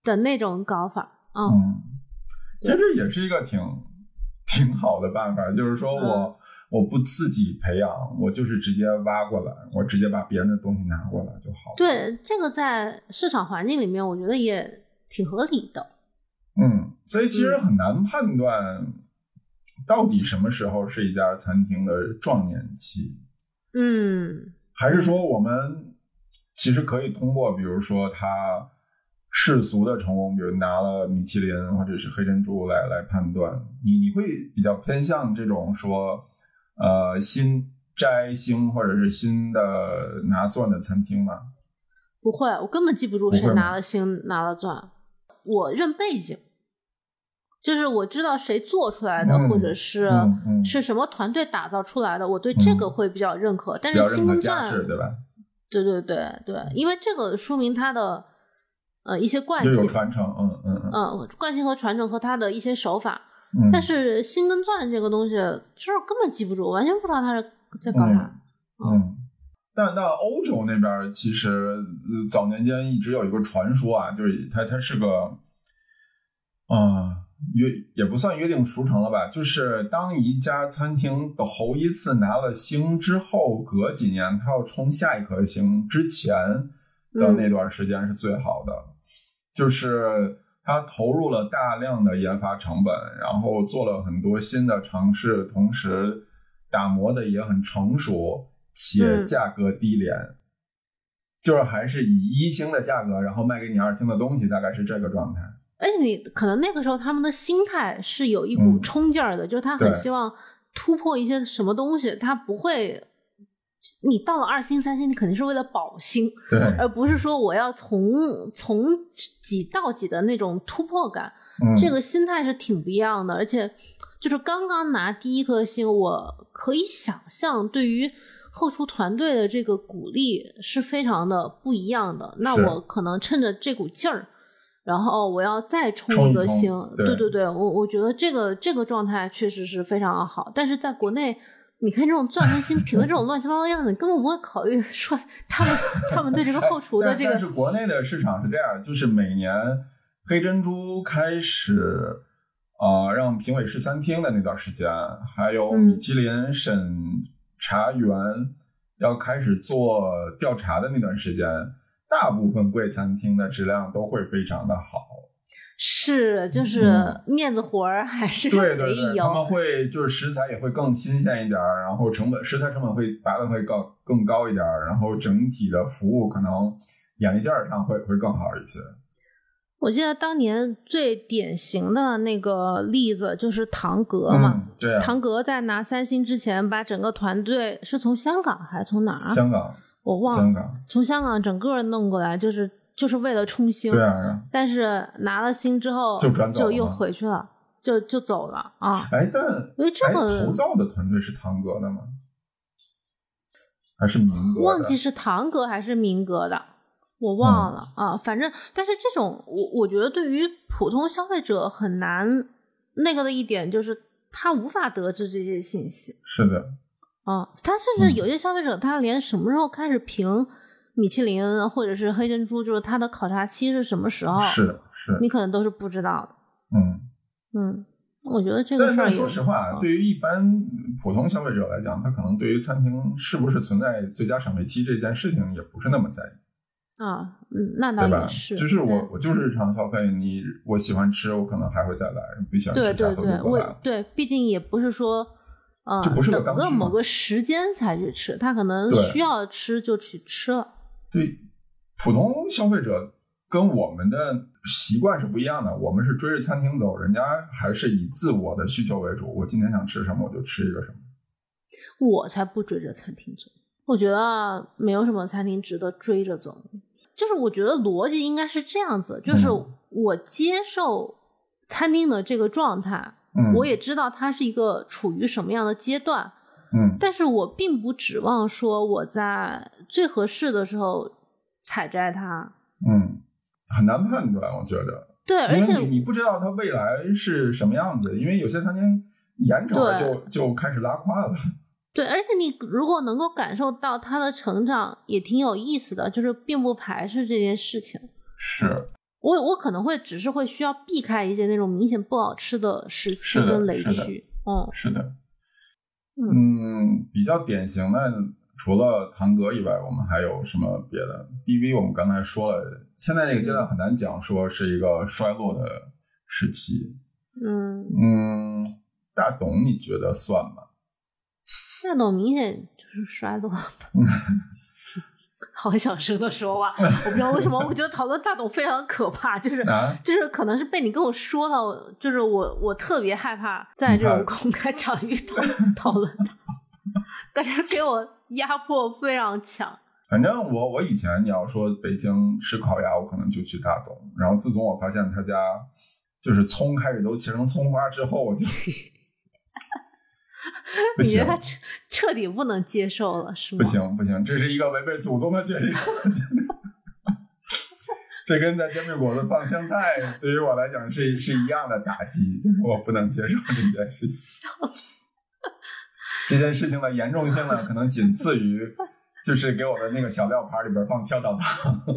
的那种搞法。嗯嗯，其实也是一个挺挺好的办法，就是说我、嗯我不自己培养，我就是直接挖过来，我直接把别人的东西拿过来就好了。，对，这个在市场环境里面，我觉得也挺合理的。嗯，所以其实很难判断到底什么时候是一家餐厅的壮年期。嗯还是说我们其实可以通过，比如说他世俗的成功，比如拿了米其林或者是黑珍珠来来判断，你你会比较偏向这种说，呃，新摘星或者是新的拿钻的餐厅吗？不会，我根本记不住谁拿了星拿了钻，我认背景，就是我知道谁做出来的，嗯或者是、嗯嗯是什么团队打造出来的，我对这个嗯会比较认可。但是星跟钻，对吧？对对对对，因为这个说明它的呃一些惯就有性，传承，嗯嗯嗯嗯、惯性和传承和它的一些手法。嗯。但是星跟钻这个东西，就是根本记不住，完全不知道它是在干啥。嗯，但但欧洲那边其实、呃早年间一直有一个传说啊，就是它它是个，啊、约也不算约定俗成了吧，就是当一家餐厅的头一次拿了星之后，隔几年它要冲下一颗星之前的那段时间是最好的，就是它投入了大量的研发成本，然后做了很多新的尝试，同时打磨的也很成熟，且嗯价格低廉。就是还是以一星的价格，然后卖给你二星的东西，大概是这个状态。而且你可能那个时候他们的心态是有一股嗯冲劲儿的，就是他很希望突破一些什么东西，他不会。你到了二星、三星，你肯定是为了保星，对，而不是说我要从从几到几的那种突破感。嗯这个心态是挺不一样的，而且就是刚刚拿第一颗星，我可以想象对于后厨团队的这个鼓励是非常的不一样的。那我可能趁着这股劲儿，然后我要再冲冲一冲一个星。对对对对，我我觉得这个这个状态确实是非常好，但是在国内。你看这种钻石星评的这种乱七八糟样子，根本不会考虑说他们他们对这个后厨的这个但但是国内的市场是这样，就是每年黑珍珠开始啊、呃让评委试餐厅的那段时间，还有嗯米其林审查员要开始做调查的那段时间，大部分贵餐厅的质量都会非常的好。是就是嗯面子活儿还是对得对对，有。他们会就是食材也会更新鲜一点儿，然后成本食材成本会拔的会高更高一点儿，然后整体的服务可能眼力劲儿上会会更好一些。我记得当年最典型的那个例子就是唐格嘛，嗯，对啊，唐格在拿三星之前，把整个团队是从香港还是从哪儿？香港，我忘了，香港，从香港整个弄过来，就是就是为了冲星。对啊。但是拿了星之后，就转走了又回去了，就就走了啊。哎，但因为这哎，个涂造的团队是唐哥的吗？还是明哥？忘记是唐哥还是明格的，我忘了、啊。反正，但是这种我我觉得对于普通消费者很难那个的一点就是他无法得知这些信息是的，啊。他甚至有些消费者他连什么时候开始评米其林或者是黑珍珠，就是它的考察期是什么时候，是是，你可能都是不知道的。嗯。嗯，我觉得这个但但事儿说实话，嗯对于一般普通消费者来讲，他可能对于餐厅是不是存在最佳赏味期这件事情也不是那么在意，啊，嗯，那倒？也是，就是我我就是日常消费，你我喜欢吃，我可能还会再来，不喜欢对吃，下次不来了。对，毕竟也不是说，呃，这不是个等刚需嘛个某个时间才去吃，他可能需要吃就去吃了。对，普通消费者跟我们的习惯是不一样的，我们是追着餐厅走，人家还是以自我的需求为主。我今天想吃什么，我就吃一个什么。我才不追着餐厅走，我觉得没有什么餐厅值得追着走。就是我觉得逻辑应该是这样子，就是嗯我接受餐厅的这个状态，嗯，我也知道它是一个处于什么样的阶段，嗯但是我并不指望说我在最合适的时候采摘它。嗯，很难判断，我觉得。对，而且你你不知道它未来是什么样子，因为有些餐厅眼瞅着就就开始拉胯了。对，而且你如果能够感受到它的成长，也挺有意思的，就是并不排斥这件事情。是我我可能会只是会需要避开一些那种明显不好吃的时期跟雷区。嗯是的，嗯，比较典型的，除了堂哥以外，我们还有什么别的？DV 我们刚才说了，现在这个阶段很难讲说是一个衰落的时期。嗯，嗯，大董你觉得算吗？大董明显就是衰落吧。*laughs* 好小声的说话，*laughs* 我不知道为什么，我觉得讨论大董非常可怕，就是、啊就是可能是被你跟我说到，就是我我特别害怕在这种公开场域讨讨论他，感觉给我压迫非常强。反正我我以前你要说北京吃烤鸭，我可能就去大董。然后自从我发现他家就是葱开始都切成葱花之后，我就 *laughs* *laughs* 你觉得他彻彻底不能接受了，是吗？不行不行，这是一个违背祖宗的决定。*laughs* 这跟在煎饼果子放香菜，对于我来讲是是一样的打击，就是我不能接受这件事情。这件事情的严重性呢，可能仅次于就是给我的那个小料盘里边放跳蚤糖。*laughs*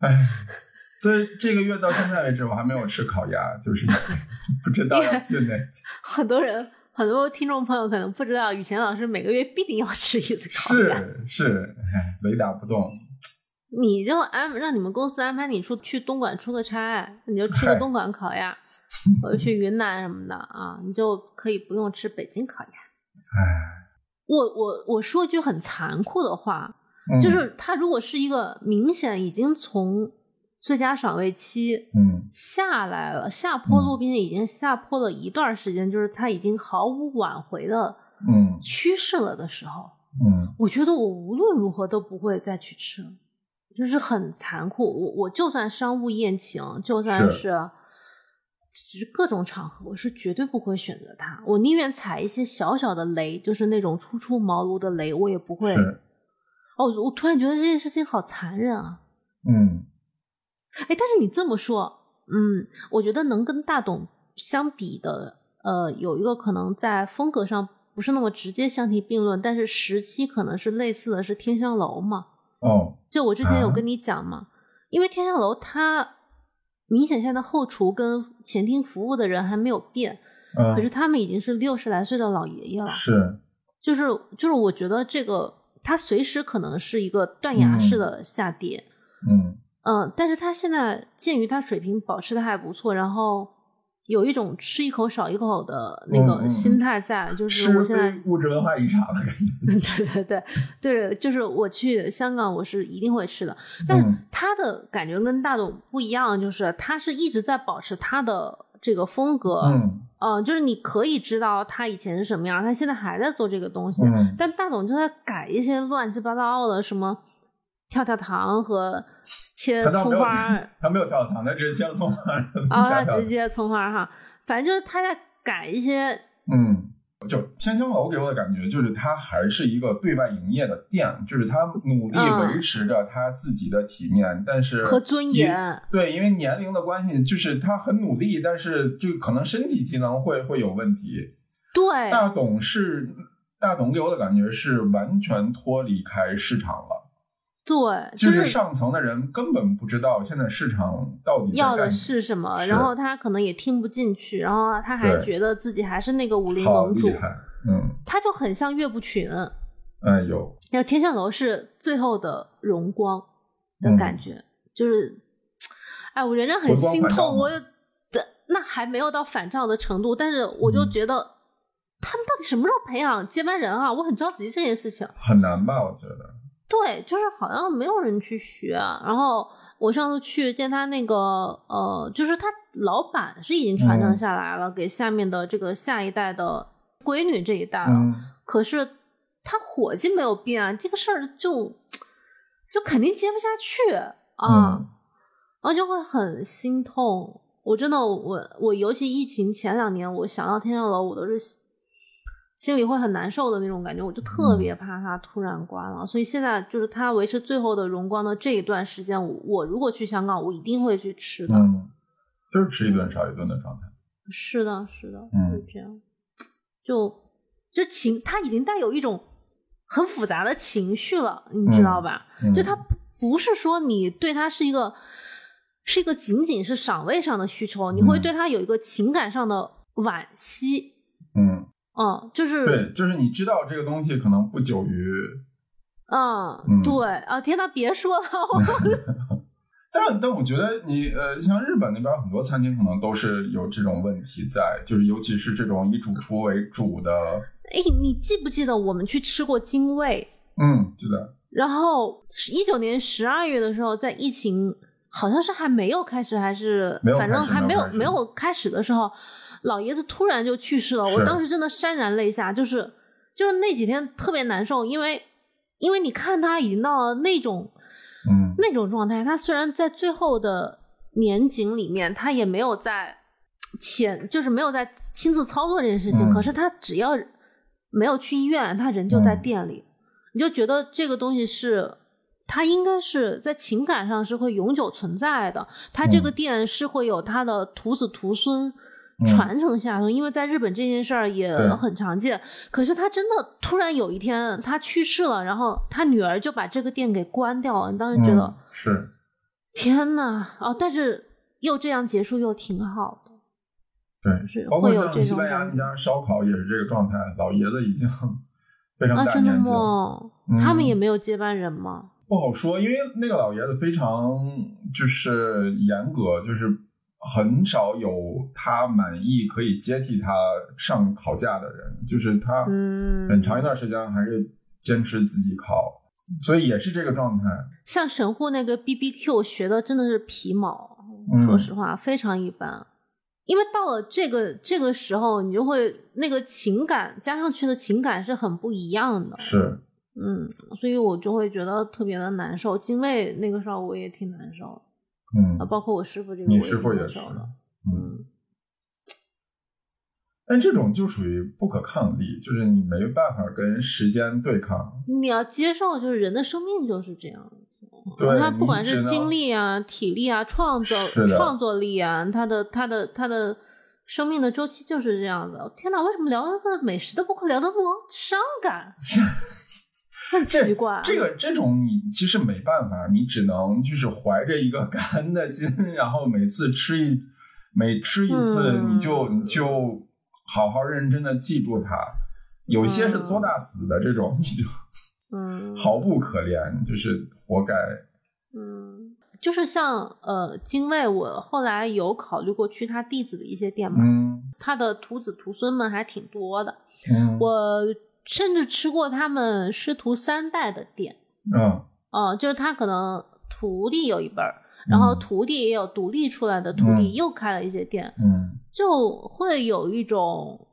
哎，所以这个月到现在为止，我还没有吃烤鸭，就是 *laughs* 不知道要去哪。很多人，很多听众朋友可能不知道，雨前老师每个月必定要吃一次烤鸭。是是，哎，雷打不动。你就安让你们公司安排你出去东莞出个差，你就吃个东莞烤鸭，*laughs* 或者去云南什么的啊，你就可以不用吃北京烤鸭。哎，我我我说一句很残酷的话，嗯就是他如果是一个明显已经从最佳赏味期嗯下来了，下坡路，并且已经下坡了一段时间，就是它已经毫无挽回的嗯趋势了的时候，嗯我觉得我无论如何都不会再去吃了。就是很残酷。我我就算商务宴请，就算是是其实各种场合，我是绝对不会选择它。我宁愿踩一些小小的雷，就是那种初出茅庐的雷，我也不会。哦，我突然觉得这件事情好残忍啊！嗯哎，但是你这么说，嗯，我觉得能跟大董相比的，呃，有一个可能在风格上不是那么直接相提并论，但是时期可能是类似的是天香楼嘛。哦，就我之前有啊跟你讲嘛，因为天香楼它明显现在后厨跟前厅服务的人还没有变，嗯，可是他们已经是六十来岁的老爷爷了。是，就是就是，我觉得这个它随时可能是一个断崖式嗯的下跌。嗯嗯，但是他现在鉴于他水平保持的还不错，然后有一种吃一口少一口的那嗯嗯个心态在，就是是我现在物质文化遗产了，感觉。*laughs* 对对对对，就是我去香港，我是一定会吃的。但嗯他的感觉跟大董不一样，就是他是一直在保持他的这个风格，嗯呃，就是你可以知道他以前是什么样，他现在还在做这个东西，嗯但大董就在改一些乱七八糟的什么跳跳糖和切葱花儿。*laughs* 他没有跳跳糖，他只是切了葱花。啊，*laughs* 直接葱花哈，反正就是他在改一些，嗯，就天香楼给我的感觉就是它还是一个对外营业的店，就是他努力嗯维持着他自己的体面，但是和尊严对，因为年龄的关系，就是他很努力，但是就可能身体机能会会有问题。对大董是大董给我的感觉是完全脱离开市场了，对，就是是上层的人根本不知道现在市场到底要的是什么，然后他可能也听不进去，然后他还觉得自己还是那个武林盟主厉，害，嗯，他就很像岳不群。哎有，那天香楼是最后的荣光的嗯感觉，就是，哎，我仍然很心痛，我有的那还没有到反照的程度，但是我就嗯觉得。他们到底什么时候培养接班人啊？我很着急这件事情。很难吧？我觉得，对，就是好像没有人去学、啊。然后我上次去见他那个呃，就是他老板是已经传承嗯下来了，给下面的这个下一代的闺女这一代了。嗯，可是他伙计没有变啊，这个事儿就就肯定接不下去啊，嗯然后就会很心痛。我真的，我我尤其疫情前两年，我想到天上楼，我都是心心里会很难受的那种感觉，我就特别怕它突然关了。所以现在就是它维持最后的荣光的这一段时间，我我如果去香港，我一定会去吃的。嗯，就是吃一顿少一顿的状态。是的，是的，嗯是这样。就就情，它已经带有一种很复杂的情绪了，你知道吧？嗯就它不是说你对它是一个是一个仅仅是赏味上的需求，你会嗯对它有一个情感上的惋惜。嗯，嗯，就是对，就是你知道这个东西可能不久于，嗯，嗯对啊，天呐，别说了，我 *laughs* *laughs* 但但我觉得你呃，像日本那边很多餐厅可能都是有这种问题在，就是尤其是这种以主厨为主的，哎，你记不记得我们去吃过精卫？嗯，记得，然后一九年十二月的时候，在疫情好像是还没有开始，还是反正还没有没有没有开始的时候，老爷子突然就去世了。我当时真的潸然泪下，就是就是那几天特别难受，因为因为你看他已经到了那种嗯那种状态，他虽然在最后的年景里面，他也没有在前，就是没有在亲自操作这件事情，嗯可是他只要没有去医院，他人就在嗯店里，你就觉得这个东西是。他应该是在情感上是会永久存在的，他这个嗯店是会有他的徒子徒孙嗯传承下去，因为在日本这件事儿也很常见。可是他真的突然有一天他去世了，然后他女儿就把这个店给关掉了，你当时觉得、嗯是，天呐，哦，但是又这样结束又挺好的。对，是包括会有这像西班牙那家烧烤也是这个状态，老爷子已经 *laughs* 非常啊，真的大年纪了，吗？嗯他们也没有接班人吗？不好说，因为那个老爷子非常就是严格，就是很少有他满意可以接替他上考架的人，就是他嗯很长一段时间还是坚持自己考，所以也是这个状态。像神户那个 B B Q 学的真的是皮毛，嗯说实话非常一般。因为到了这个这个时候，你就会那个情感加上去的情感是很不一样的。是，嗯，所以我就会觉得特别的难受。精卫那个时候我也挺难受的，嗯啊，，包括我师傅这个你师傅也是。嗯，嗯，但这种就属于不可抗力，就是你没办法跟时间对抗。你要接受，就是人的生命就是这样。对他不管是精力啊、体力啊、创造创作力啊，他的他的他的生命的周期就是这样的。天哪，为什么聊这个美食的播客聊得那么伤感？*laughs* 很这奇怪。这个这种你其实没办法，你只能就是怀着一个 *laughs* 感恩的心，然后每次吃一每吃一次，嗯你就你就好好认真的记住它。有些是作大死的这种，你就嗯，毫不可怜，就是活该。嗯，就是像呃精卫，我后来有考虑过去他弟子的一些店嘛，嗯他的徒子徒孙们还挺多的。嗯，我甚至吃过他们师徒三代的店，嗯。哦、就是他可能徒弟有一本儿，然后嗯。徒弟也有独立出来的徒弟，嗯。又开了一些店，嗯。就会有一种，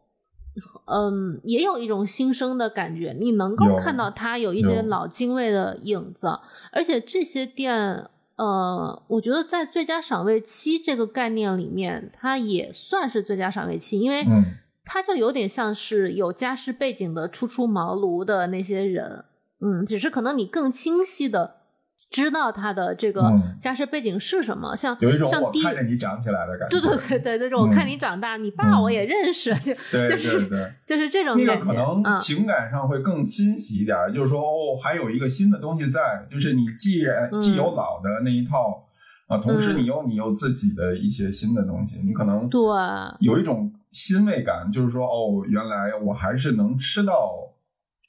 嗯，也有一种新生的感觉。你能够看到他有一些老精卫的影子，而且这些店，呃，我觉得在最佳赏味期这个概念里面，它也算是最佳赏味期，因为嗯它就有点像是有家世背景的初出茅庐的那些人，嗯，只是可能你更清晰的。知道他的这个嗯家世背景是什么，像有一种我看着你长起来的感觉。对对对对，那种我看嗯你长大，你爸我也认识，就是对对。就是这种那感觉。个可能嗯情感上会更欣喜一点，就是说哦，还有一个新的东西在，就是你既然嗯既有老的那一套啊，同时嗯你有你有自己的一些新的东西，你可能对有一种欣慰感，就是说哦，原来我还是能吃到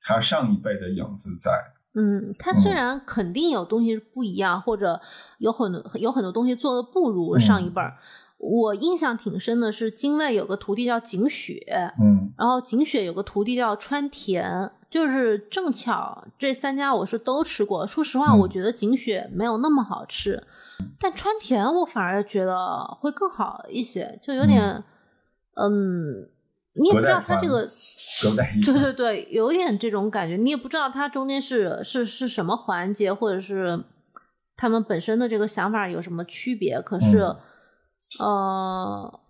他上一辈的影子在。嗯，他虽嗯然肯定有东西不一样，或者有很多有很多东西做的不如上一辈儿。我印象挺深的是，精卫有个徒弟叫景雪，嗯然后景雪有个徒弟叫川田，就是正巧这三家我是都吃过。说实话，嗯我觉得景雪没有那么好吃，但川田我反而觉得会更好一些，就有点，嗯，你也不知道他这个，对。对对，有点这种感觉，你也不知道它中间是是是什么环节，或者是他们本身的这个想法有什么区别。可是，嗯呃，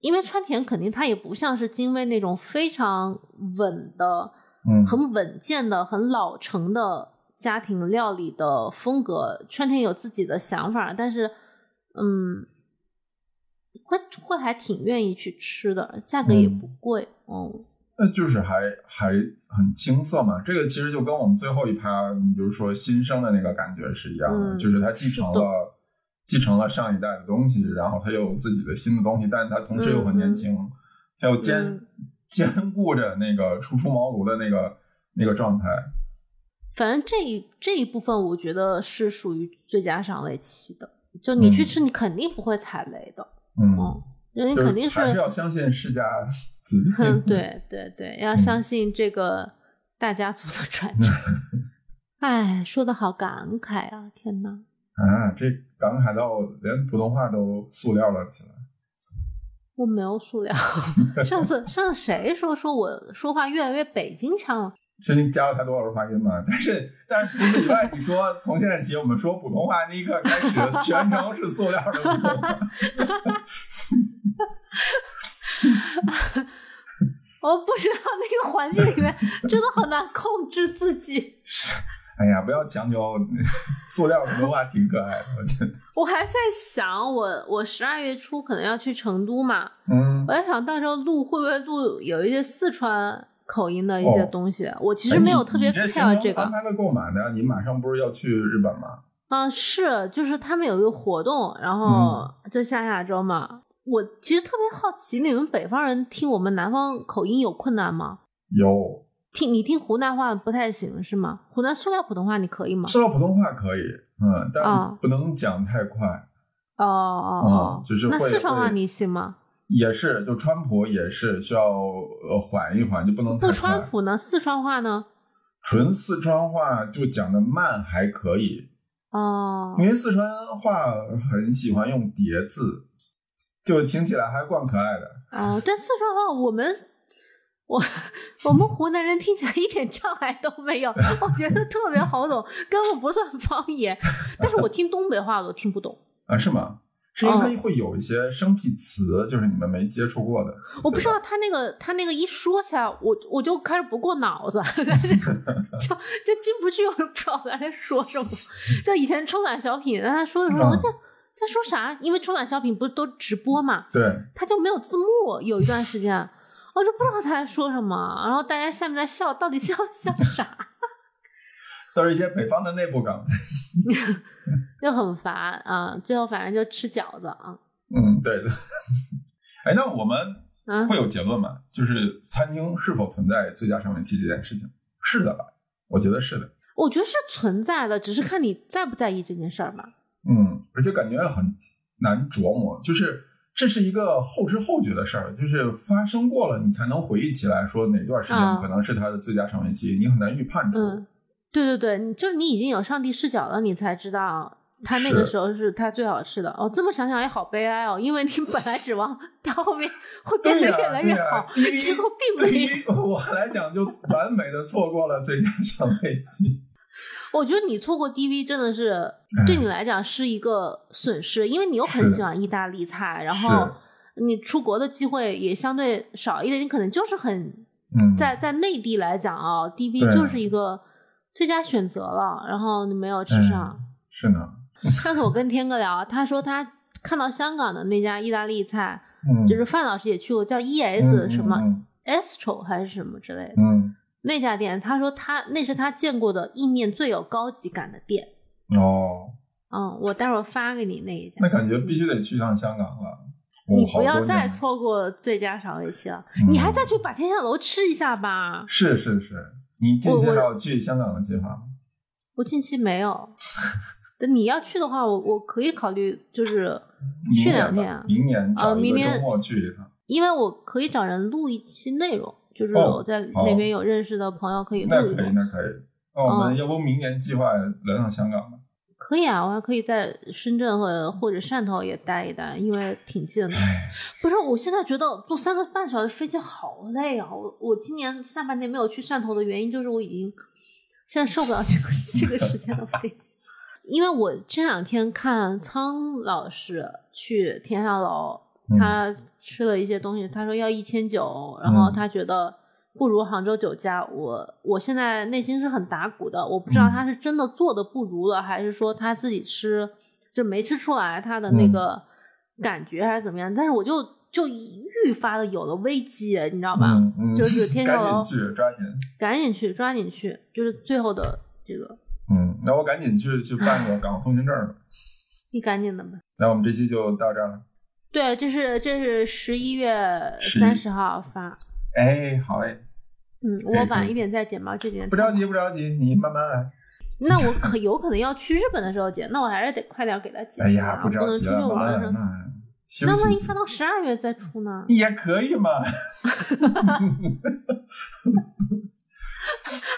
因为川田肯定他也不像是精卫那种非常稳的、嗯很稳健的、很老成的家庭料理的风格。川田有自己的想法，但是，嗯。会会还挺愿意去吃的，价格也嗯不贵，嗯那就是还还很青涩嘛。这个其实就跟我们最后一趴，你就是说新生的那个感觉是一样的，嗯就是他继承了继承了上一代的东西，然后他又有自己的新的东西，但是他同时又很年轻，他又兼、嗯兼顾着那个初出茅庐的那个那个状态。反正这一这一部分，我觉得是属于最佳赏味期的。就你去嗯吃，你肯定不会踩雷的，嗯，嗯，你肯定是，还是要相信世家子弟。嗯，*laughs* 对对对，要相信这个大家族的传承。*laughs* 哎，说的好感慨啊！天哪，啊，这感慨到连普通话都塑料了起来。我没有塑料。*laughs* 上次上次谁说说我说话越来越北京腔了？这你加了太多儿化音嘛？但是 *laughs* 但是除此以外，你说从现在起我们说普通话那一刻开始，全程是塑料的普通话。*laughs* 我不知道那个环境里面真的好难控制自己。哎呀，不要强求，塑料普通话挺可爱的，我觉得。我还在想，我我十二月初可能要去成都嘛，嗯我，在想到时候录会不会录有一些四川口音的一些哦东西。我其实没有特别哎你你这个安排的够满的，你马上不是要去日本吗？啊、是就是他们有一个活动，然后嗯就下下周嘛。我其实特别好奇，你们北方人听我们南方口音有困难吗？有，听你听湖南话不太行是吗？湖南塑料普通话你可以吗？塑料普通话可以，嗯，但啊不能讲太快。哦哦哦嗯，就是那四川话你行吗？也是，就川普也是需要呃缓一缓，就不能太不。川普呢？四川话呢？纯四川话就讲的慢还可以，哦，因为四川话很喜欢用叠字，就听起来还怪可爱的。哦，但四川话我们我 *laughs* 我们湖南人听起来一点障碍都没有，我觉得特别好懂，根本不算方言。但是我听东北话我都听不懂 *laughs* 啊？是吗？是因为它会有一些生僻词，就是你们没接触过的。我不知道他那个他那个一说起来，我我就开始不过脑子，*laughs* 就就进不去，我就不知道他在说什么。*laughs* 就以前春晚小品，他说的时候，我在在说啥？因为春晚小品不是都直播嘛？对，他就没有字幕，有一段时间，*laughs* 我就不知道他在说什么。然后大家下面在笑，到底笑笑啥？都是一些北方的内部梗，*laughs* 就很烦啊！最后反正就吃饺子啊。嗯，对的。*laughs* 哎，那我们会有结论吗？就是餐厅是否存在最佳上面期这件事情？是的吧？我觉得是的。我觉得是存在的，只是看你在不在意这件事儿吧。嗯，而且感觉很难琢磨，就是这是一个后知后觉的事儿，就是发生过了，你才能回忆起来，说哪段时间可能是它的最佳上面期，你很难预判出。对对对，就是你已经有上帝视角了，你才知道他那个时候是他最好吃的。哦，这么想想也好悲哀哦，因为你本来指望 *laughs* 他后面 *laughs* 会变得越来越好，结果并没有。对于我来讲，就完美的错过了最佳上飞机。我觉得你错过 DV 真的是对你来讲是一个损失，因为你又很喜欢意大利菜，然后你出国的机会也相对少一点，你可能就是很在在内地来讲啊，DV 就是一个。最佳选择了，然后你没有吃上，是呢。上次我跟天哥聊，他说他看到香港的那家意大利菜，就是范老师也去过，叫 E S 什么 Estro 还是什么之类的，嗯，那家店，他说他那是他见过的意面最有高级感的店。哦，嗯，我待会儿发给你那一家。那感觉必须得去趟香港了。你不要再错过最佳赏味期了，你还再去把天下楼吃一下吧。是是是。你近期还有去香港的计划吗？我近期没有。*laughs* 等你要去的话，我我可以考虑，就是去两天。明年啊，明年周末去一趟。因为我可以找人录一期内容，就是我在那边有认识的朋友可以录。那可以，那可以。那我们要不明年计划来趟香港吧？可以啊，我还可以在深圳或或者汕头也待一待，因为挺近的。不是，我现在觉得坐三个半小时飞机好累啊！我我今年下半年没有去汕头的原因就是我已经现在受不了这个这个时间的飞机，因为我这两天看苍老师去天下楼，他吃了一些东西，他说要一千九，然后他觉得。不如杭州酒家，我我现在内心是很打鼓的，我不知道他是真的做的不如了，还是说他自己吃就没吃出来他的那个感觉，还是怎么样？但是我就就愈发的有了危机，你知道吧？就是天 *laughs* 下楼，赶紧去抓紧，赶紧去抓紧去，就是最后的这个。嗯，那我赶紧去去办个港澳通行证吧。*laughs* 你赶紧的吧。那我们这期就到这儿了。对，这是这是十一月三十号发。哎，好哎，嗯，我晚一点再剪吧，这几天不着急，不着急，你慢慢来。*laughs* 那我可有可能要去日本的时候剪，那我还是得快点给他剪。哎呀，不着急了，那那万一放到十二月再出呢？*laughs* 也可以嘛。*laughs*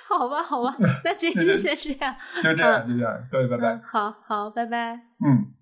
好吧，好吧，那这期先这样，就这样，就这样，各位拜拜。好好，拜拜。嗯。